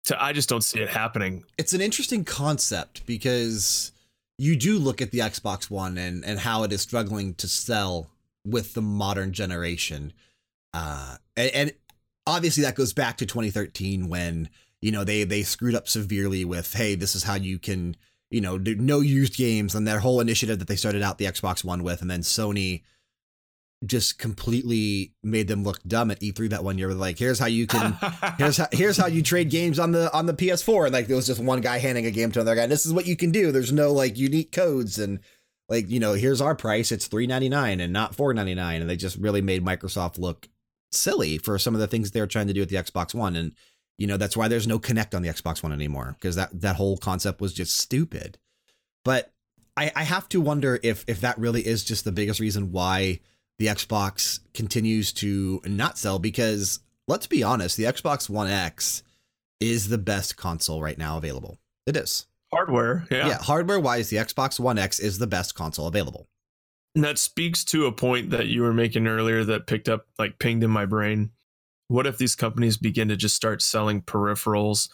to, I just don't see it happening. It's an interesting concept because you do look at the Xbox One and, and how it is struggling to sell with the modern generation. Uh, and, and obviously that goes back to 2013 when, you know, they, they screwed up severely with, hey, this is how you can, you know, do no used games and their whole initiative that they started out the Xbox One with. And then Sony just completely made them look dumb at E3 that one year. Like, here's how you can here's how here's how you trade games on the on the PS4. And like there was just one guy handing a game to another guy. This is what you can do. There's no like unique codes and like you know here's our price. It's three ninety nine and not four ninety nine. And they just really made Microsoft look silly for some of the things they're trying to do with the Xbox One. And you know that's why there's no Kinect on the Xbox One anymore because that that whole concept was just stupid. But I, I have to wonder if if that really is just the biggest reason why the Xbox continues to not sell because let's be honest, the Xbox One X is the best console right now available. It is. Hardware, yeah. Yeah, hardware wise, the Xbox One X is the best console available. And that speaks to a point that you were making earlier that picked up, like pinged in my brain. What if these companies begin to just start selling peripherals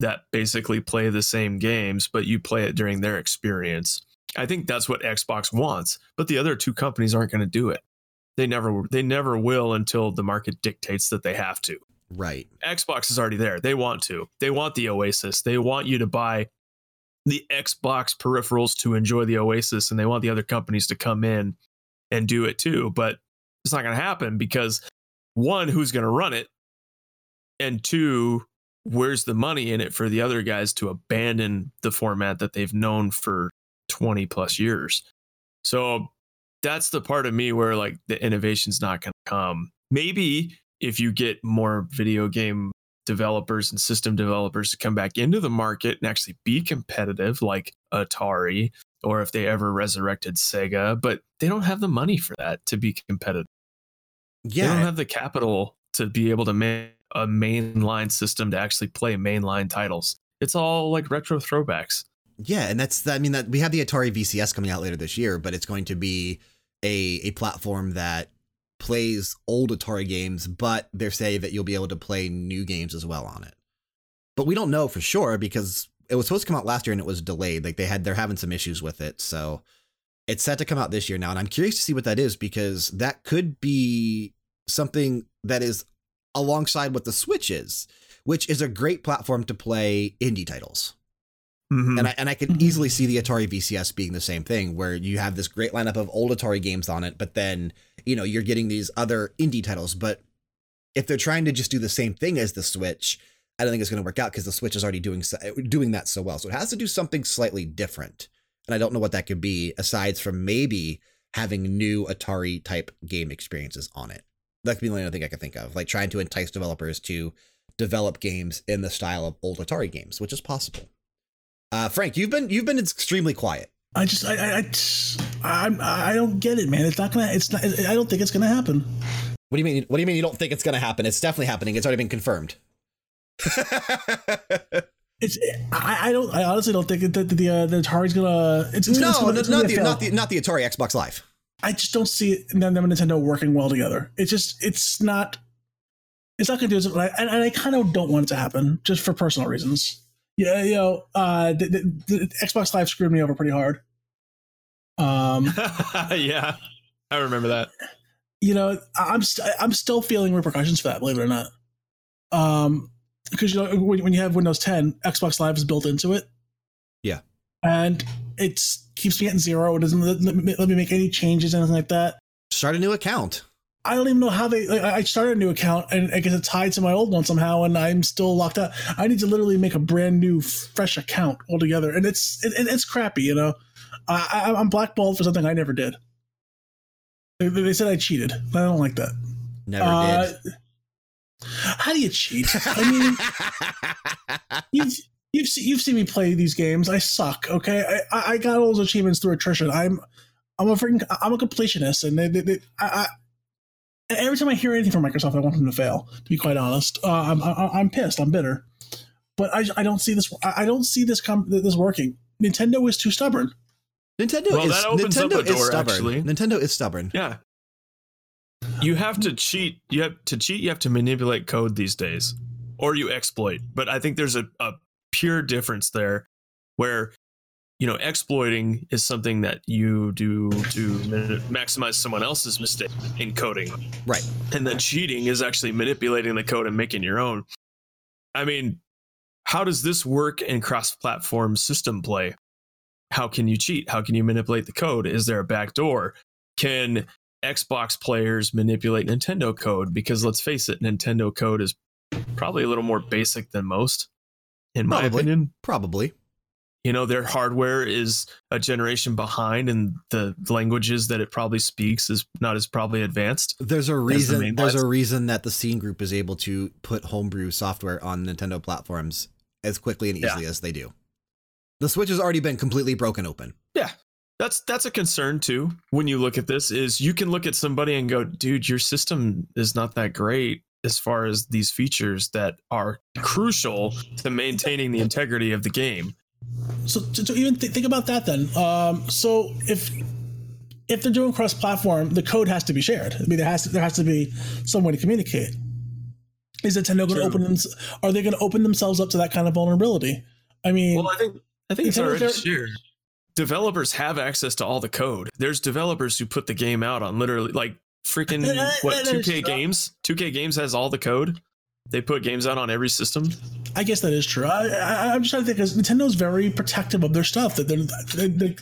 that basically play the same games, but you play it during their experience? I think that's what Xbox wants, but the other two companies aren't going to do it. They never they never will until the market dictates that they have to. Right. Xbox is already there. They want to. They want the Oasis. They want you to buy the Xbox peripherals to enjoy the Oasis and they want the other companies to come in and do it too, but it's not going to happen because one who's going to run it and two where's the money in it for the other guys to abandon the format that they've known for 20 plus years. So that's the part of me where like the innovation's not going to come. Maybe if you get more video game developers and system developers to come back into the market and actually be competitive like Atari or if they ever resurrected Sega, but they don't have the money for that to be competitive. Yeah. They don't have the capital to be able to make a mainline system to actually play mainline titles. It's all like retro throwbacks. Yeah, and that's I mean that we have the Atari VCS coming out later this year, but it's going to be a a platform that plays old Atari games, but they're saying that you'll be able to play new games as well on it. But we don't know for sure because it was supposed to come out last year and it was delayed. Like they had they're having some issues with it, so it's set to come out this year now, and I'm curious to see what that is because that could be something that is alongside what the Switch is, which is a great platform to play indie titles. Mhm. And I and I could Mhm. easily see the Atari VCS being the same thing, where you have this great lineup of old Atari games on it, but then you know you're getting these other indie titles. But if they're trying to just do the same thing as the Switch, I don't think it's going to work out because the Switch is already doing so, doing that so well. So it has to do something slightly different, and I don't know what that could be aside from maybe having new Atari type game experiences on it. That could be the only thing I could think of, like trying to entice developers to develop games in the style of old Atari games, which is possible. Uh, Frank, you've been you've been extremely quiet. I just I I, I I'm- I don't get it, man. It's not gonna. It's not. I don't think it's gonna happen. What do you mean? What do you mean you don't think it's to happen? It's definitely happening. It's already been confirmed. It's I, I don't. I honestly don't think that the the, uh, the Atari's gonna. It's, it's no, it's gonna, it's gonna not the not the not the Atari Xbox Live. I just don't see them and Nintendo working well together. It's just it's not. It's not gonna do it, and I, and I kind of don't want it to happen just for personal reasons. Yeah, you know, uh, the, the, the Xbox Live screwed me over pretty hard. Um, yeah, I remember that. you know, I- I'm st- I'm still feeling repercussions for that. Believe it or not, um, because you know when, when you have Windows 10, Xbox Live is built into it. Yeah. and it keeps me at zero. It doesn't let, let me let me make any changes, anything like that. Start a new account. I don't even know how they. Like, I started a new account and I guess it's tied to my old one somehow, and I'm still locked out. I need to literally make a brand new, fresh account altogether, and it's it, it- it's crappy. You know, I, I, I'm blackballed for something I never did. They, they said I cheated. I don't like that. Never Uh, did. How do you cheat? I mean, you've you've seen, you've seen me play these games. I suck. Okay, I, I I got all those achievements through attrition. I'm I'm a freaking I'm a completionist, and they, they, they I, I every time I hear anything from Microsoft, I want them to fail. To be quite honest, uh, I'm I, I'm pissed. I'm bitter, but I, I don't see this. I I don't see this com- this working. Nintendo is too stubborn. Nintendo Well, is that opens up Nintendo a door, is stubborn. actually. Nintendo is stubborn. Yeah. You have to cheat. You have to cheat. You have to manipulate code these days, or you exploit. But I think there's a, a pure difference there, where you know exploiting is something that you do to ma- maximize someone else's mistake in coding, Right. and then cheating is actually manipulating the code and making your own. I mean, how does this work in cross-platform system play? How can you cheat? How can you manipulate the code? Is there a backdoor? Can Xbox players manipulate Nintendo code? Because let's face it, Nintendo code is probably a little more basic than most, in my Probably. opinion. Probably. You know, their hardware is a generation behind, and the languages that it probably speaks is not as probably advanced. There's a reason. main There's a reason that the Scene Group is able to put homebrew software on Nintendo platforms as quickly and Yeah. easily as they do. The Switch has already been completely broken open. That's that's a concern too. When you look at this, is you can look at somebody and go, "Dude, your system is not that great as far as these features that are crucial to maintaining the integrity of the game." So to, to even th- think about that, then. Um, so if if they're doing cross-platform, the code has to be shared. I mean, there has to, there has to be some way to communicate. Is Nintendo going to open them? Are they going to open themselves up to that kind of vulnerability? I mean, Well, I think I think it's Nintendo- already they're- shared. Developers have access to all the code. There's developers who put the game out on literally like freaking what uh, 2K uh, games. 2K games has all the code. They put games out on every system. I guess that is true. I, I, I'm just trying to think because Nintendo's very protective of their stuff. That they're, they,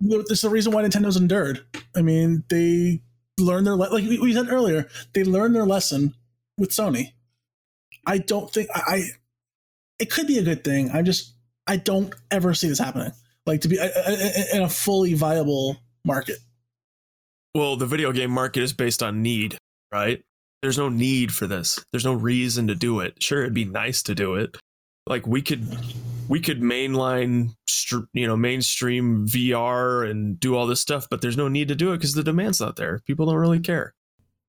there's the reason why Nintendo's endured. I mean, they learned their le- like we we said earlier. They learned their lesson with Sony. I don't think I. I it could be a good thing. I just I don't ever see this happening. Like to be uh, uh, in a fully viable market. Well, the video game market is based on need, right? There's no need for this. There's no reason to do it. Sure, it'd be nice to do it. Like we could we could mainline you know mainstream VR and do all this stuff, but there's no need to do it because the demand's not there. People don't really care,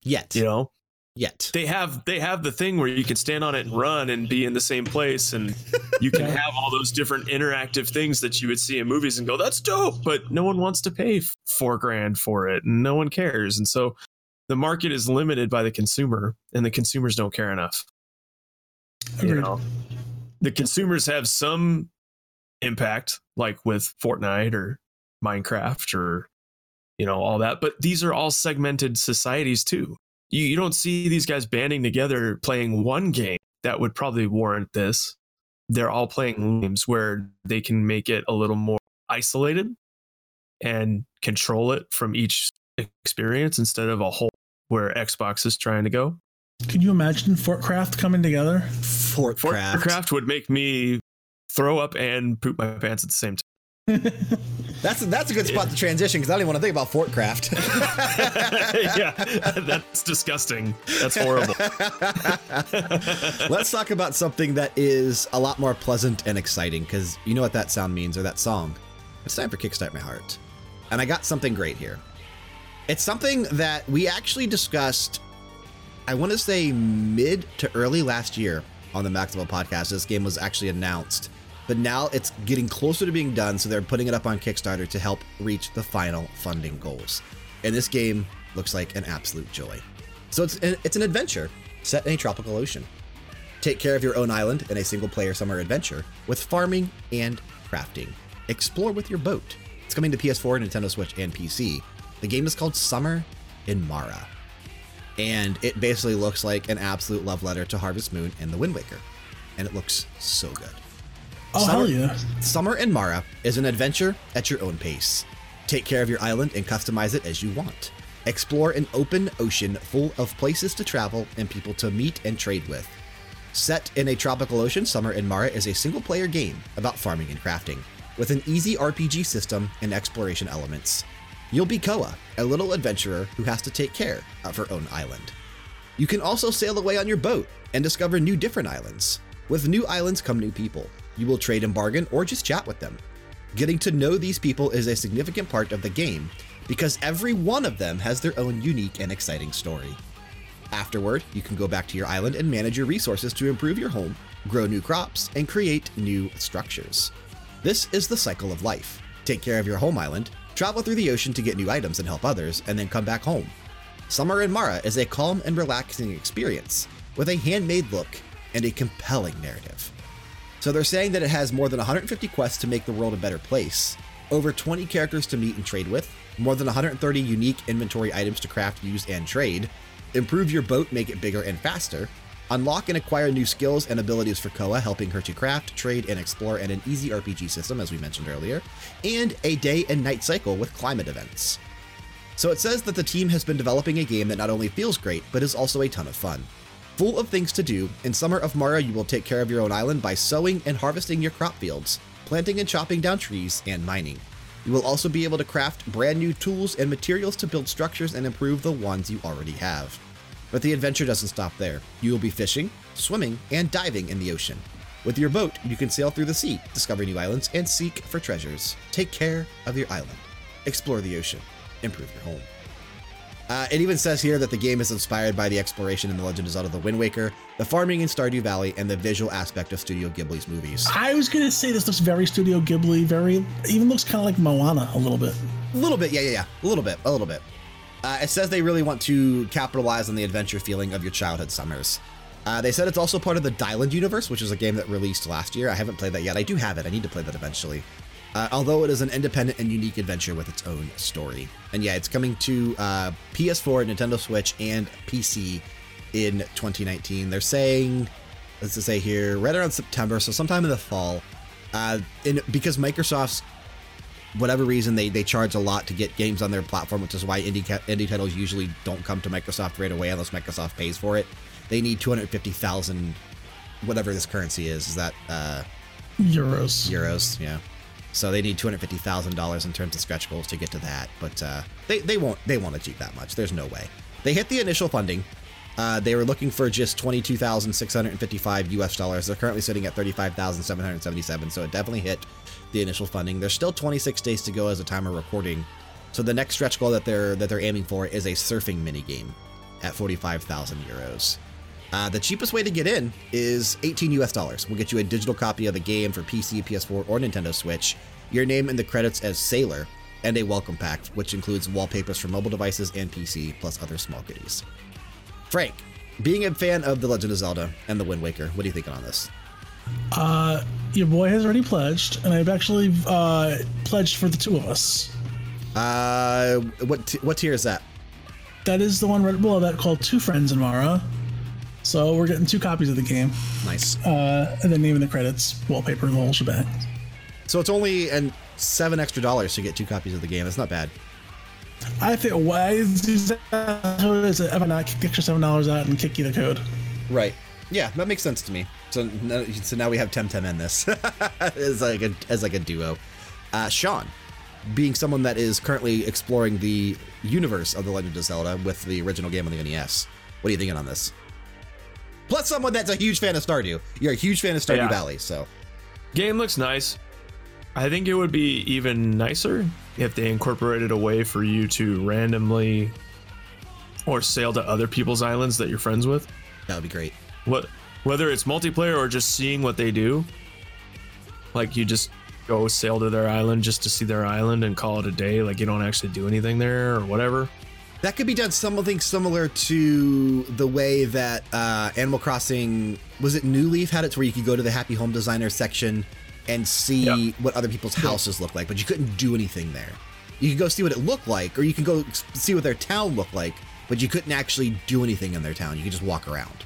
Yet. you know. Yet. they have they have the thing where you can stand on it and run and be in the same place and you can have all those different interactive things that you would see in movies and go that's dope but no one wants to pay four grand for it and no one cares and so the market is limited by the consumer and the consumers don't care enough. You know the consumers have some impact like with fortnite or minecraft or you know all that but these are all segmented societies too you, you don't see these guys banding together playing one game that would probably warrant this they're all playing games where they can make it a little more isolated and control it from each experience instead of a whole where xbox is trying to go Can you imagine Fortcraft coming together? Fortcraft. Fortcraft would make me throw up and poop my pants at the same time. That's that's a good spot to transition because I don't even want to think about Fortcraft. yeah, that's disgusting. That's horrible. Let's talk about something that is a lot more pleasant and exciting because you know what that sound means or that song. It's time for Kickstart My Heart. And I got something great here. It's something that we actually discussed, I want to say mid to early last year on the Max Level podcast. This game was actually announced, but now it's getting closer to being done. So they're putting it up on Kickstarter to help reach the final funding goals. And this game looks like an absolute joy. So it's an, it's an adventure set in a tropical ocean. Take care of your own island in a single player summer adventure with farming and crafting. Explore with your boat. It's coming to PS4, Nintendo Switch, and PC. The game is called Summer in Mara. And it basically looks like an absolute love letter to Harvest Moon and The Wind Waker. And it looks so good. Oh, Summer- hell yeah. Summer in Mara is an adventure at your own pace. Take care of your island and customize it as you want. Explore an open ocean full of places to travel and people to meet and trade with. Set in a tropical ocean, Summer in Mara is a single player game about farming and crafting, with an easy RPG system and exploration elements. You'll be Koa, a little adventurer who has to take care of her own island. You can also sail away on your boat and discover new different islands. With new islands come new people. You will trade and bargain or just chat with them. Getting to know these people is a significant part of the game because every one of them has their own unique and exciting story. Afterward, you can go back to your island and manage your resources to improve your home, grow new crops, and create new structures. This is the cycle of life. Take care of your home island, travel through the ocean to get new items and help others, and then come back home. Summer in Mara is a calm and relaxing experience with a handmade look and a compelling narrative. So they're saying that it has more than 150 quests to make the world a better place, over 20 characters to meet and trade with, more than 130 unique inventory items to craft, use, and trade, improve your boat, make it bigger and faster, unlock and acquire new skills and abilities for Koa, helping her to craft, trade, and explore and an easy RPG system, as we mentioned earlier, and a day and night cycle with climate events. So it says that the team has been developing a game that not only feels great, but is also a ton of fun. Full of things to do, in Summer of Mara, you will take care of your own island by sowing and harvesting your crop fields, planting and chopping down trees, and mining. You will also be able to craft brand new tools and materials to build structures and improve the ones you already have. But the adventure doesn't stop there. You will be fishing, swimming, and diving in the ocean. With your boat, you can sail through the sea, discover new islands, and seek for treasures. Take care of your island, explore the ocean, improve your home. Uh, it even says here that the game is inspired by the exploration in The Legend of Zelda The Wind Waker, the farming in Stardew Valley, and the visual aspect of Studio Ghibli's movies. I was gonna say this looks very Studio Ghibli, very even looks kind of like Moana a little bit. A little bit, yeah, yeah, yeah. A little bit, a little bit. Uh, it says they really want to capitalize on the adventure feeling of your childhood summers. Uh, they said it's also part of the Deiland universe, which is a game that released last year. I haven't played that yet. I do have it. I need to play that eventually. Uh, although it is an independent and unique adventure with its own story. And yeah, it's coming to uh, PS4, Nintendo Switch, and PC in 2019. They're saying, let's just say here, right around September, so sometime in the fall. Uh, and because Microsoft's whatever reason they, they charge a lot to get games on their platform, which is why indie ca- indie titles usually don't come to Microsoft right away unless Microsoft pays for it. They need 250,000 whatever this currency is. Is that uh, Euros. euros? Yeah. So they need $250,000 in terms of stretch goals to get to that, but uh, they they won't they won't achieve that much. There's no way. They hit the initial funding. Uh, they were looking for just 22,655 US dollars. They're currently sitting at 35,777, so it definitely hit the initial funding. There's still 26 days to go as a time of recording. So the next stretch goal that they're that they're aiming for is a surfing mini game. at 45,000 euros. Uh, the cheapest way to get in is 18 US dollars. We'll get you a digital copy of the game for PC, PS4, or Nintendo Switch, your name in the credits as Sailor, and a welcome pack, which includes wallpapers for mobile devices and PC, plus other small goodies. Frank, being a fan of The Legend of Zelda and The Wind Waker, what are you thinking on this? Uh, your boy has already pledged, and I've actually uh, pledged for the two of us. Uh, what t- what tier is that? That is the one right below that called Two Friends in Mara. So we're getting two copies of the game, Nice. uh, and then name in the credits, wallpaper, the whole shebang. So it's only and seven extra dollars to get two copies of the game. That's not bad. I think why is it if I not kick extra seven dollars out and kick you the code? Right. Yeah, that makes sense to me. So, no- so now we have Temtem in this as like a as like a duo. Uh, Sean, being someone that is currently exploring the universe of The Legend of Zelda with the original game on the NES, what are you thinking on this? Plus, someone that's a huge fan of Stardew. You're a huge fan of Stardew Yeah. Valley, so Game looks nice. I think it would be even nicer if they incorporated a way for you to randomly or sail to other people's islands that you're friends with. that would be great. What whether it's multiplayer or just seeing what they do. Like you just go sail to their island just to see their island and call it a day. Like you don't actually do anything there or whatever. That could be done something similar to the way that uh, Animal Crossing was it New Leaf had it to where you could go to the Happy Home Designer section and see what other people's houses look like, but you couldn't do anything there. You could go see what it looked like, or you could go see what their town looked like, but you couldn't actually do anything in their town. You could just walk around.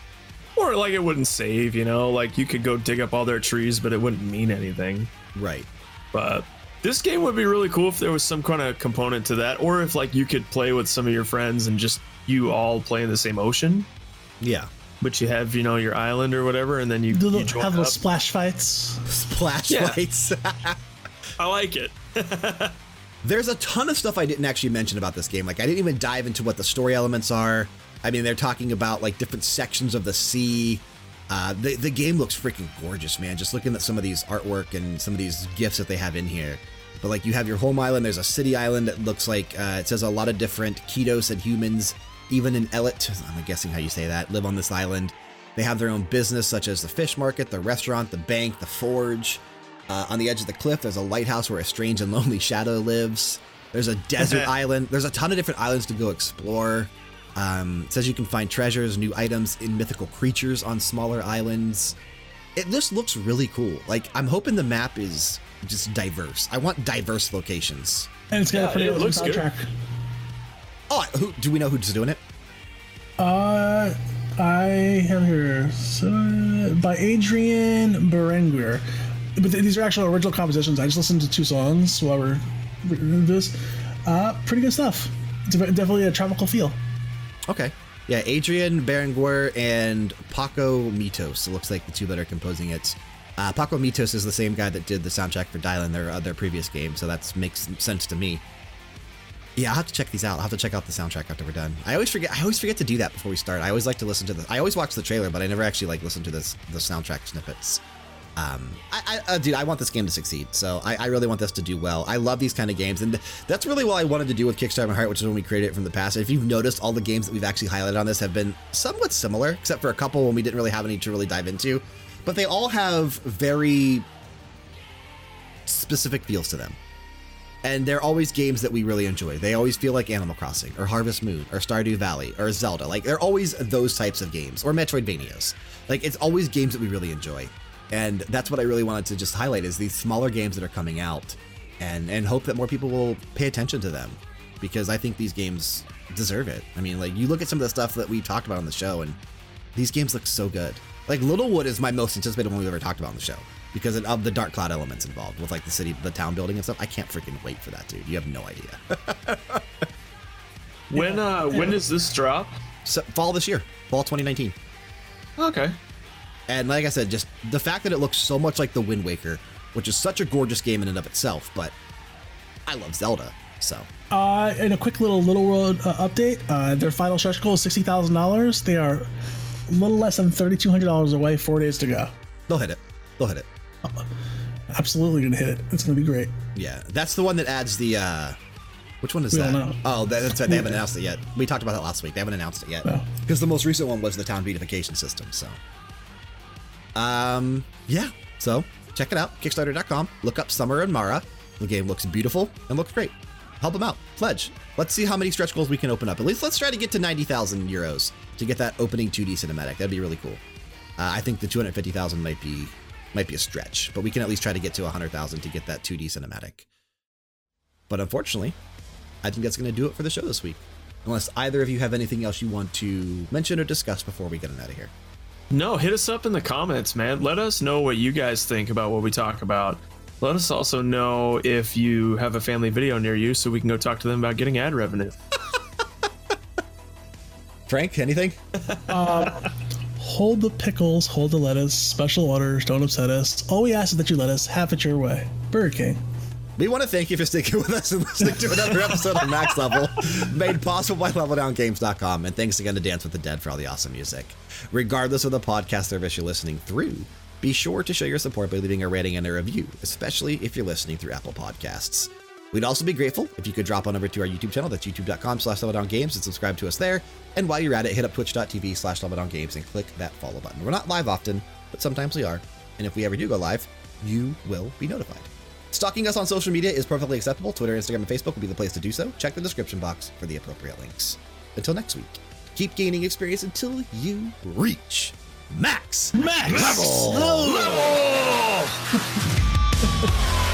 Or like it wouldn't save, you know, like you could go dig up all their trees, but it wouldn't mean anything. Right. But this game would be really cool if there was some kind of component to that, or if like you could play with some of your friends and just you all play in the same ocean, Yeah. but you have you know your island or whatever, and then you, Do you join have up. those splash fights? Splash Yeah. lights. I like it. There's a ton of stuff I didn't actually mention about this game. Like, I didn't even dive into what the story elements are. I mean, they're talking about like different sections of the sea. Uh, the, the game looks freaking gorgeous, man. Just looking at some of these artwork and some of these gifts that they have in here. But like, you have your home island. There's a city island that looks like uh, it says a lot of different Ketos and humans, even an Elit. I'm guessing how you say that. Live on this island. They have their own business, such as the fish market, the restaurant, the bank, the forge. Uh, on the edge of the cliff, there's a lighthouse where a strange and lonely shadow lives. There's a desert island. There's a ton of different islands to go explore. Um, it says you can find treasures, new items, and mythical creatures on smaller islands. It just looks really cool. Like, I'm hoping the map is just diverse. I want diverse locations. And it's got Yeah, a pretty it awesome looks good. soundtrack. Oh, who, do we know who's doing it? Uh, I have here so, by Adrian Berenguer. But th- these are actual original compositions. I just listened to two songs while we're reading this. Uh, pretty good stuff. It's definitely a tropical feel. Okay. Yeah, Adrian Berenguer and Paco Mitos. It looks like the two that are composing it. Uh, Paco Mitos is the same guy that did the soundtrack for Deiland, their uh, their previous game, so that makes sense to me. Yeah, I'll have to check these out. I'll have to check out the soundtrack after we're done. I always forget. I always forget to do that before we start. I always like to listen to the. I always watch the trailer, but I never actually like listen to this the soundtrack snippets. Um, I, I uh, dude, I want this game to succeed. So I, I really want this to do well. I love these kind of games, and that's really what I wanted to do with Kickstarter My Heart, which is when we created it from the past. If you've noticed, all the games that we've actually highlighted on this have been somewhat similar, except for a couple when we didn't really have any to really dive into. But they all have very specific feels to them. And they're always games that we really enjoy. They always feel like Animal Crossing or Harvest Moon or Stardew Valley or Zelda. Like they're always those types of games or Metroidvanias. Like it's always games that we really enjoy. And that's what I really wanted to just highlight is these smaller games that are coming out and and hope that more people will pay attention to them because I think these games deserve it. I mean, like you look at some of the stuff that we talked about on the show and these games look so good. Like Littlewood is my most anticipated one we've ever talked about on the show because of the dark cloud elements involved with like the city, the town building and stuff. I can't freaking wait for that, dude. You have no idea. When uh when does this drop? so, fall this year, fall 2019. Okay. And like I said, just the fact that it looks so much like The Wind Waker, which is such a gorgeous game in and of itself, but I love Zelda, so Uh, and a quick little Littlewood uh, update. Uh, their final stretch goal is sixty thousand dollars. They are a little less than thirty two hundred dollars away. Four days to go. they'll hit it. They'll hit it. Absolutely gonna hit it. It's gonna be great. Yeah, that's the one that adds the uh Which one is We that? Oh, that- that's right. They haven't announced it yet. We talked about that last week. They haven't announced it yet No. because the most recent one was the town beautification system. So, um, yeah. So check it out. Kickstarter.com. Look up Summer in Mara. The game looks beautiful and looks great. Help them out. Pledge. Let's see how many stretch goals we can open up. At least let's try to get to 90,000 euros to get that opening 2D cinematic. That'd be really cool. Uh, I think the 250,000 might be might be a stretch, but we can at least try to get to 100,000 to get that 2D cinematic. But unfortunately, I think that's going to do it for the show this week. Unless either of you have anything else you want to mention or discuss before we get them out of here. No, hit us up in the comments, man. Let us know what you guys think about what we talk about. Let us also know if you have a family video near you so we can go talk to them about getting ad revenue. Frank, anything? Um, hold the pickles, hold the lettuce. Special orders, don't upset us. All we ask is that you let us have it your way. Burger King. We want to thank you for sticking with us and listening to another episode of Max Level, made possible by LevelDownGames.com. And thanks again to Dance with the Dead for all the awesome music. Regardless of the podcast service you're listening through, be sure to show your support by leaving a rating and a review, especially if you're listening through Apple Podcasts. We'd also be grateful if you could drop on over to our YouTube channel, that's youtube.com slash leveldowngames, and subscribe to us there. And while you're at it, hit up twitch.tv slash leveldowngames and click that follow button. We're not live often, but sometimes we are. And if we ever do go live, you will be notified. Stalking us on social media is perfectly acceptable. Twitter, Instagram, and Facebook will be the place to do so. Check the description box for the appropriate links. Until next week, keep gaining experience until you reach max, max level. level. level.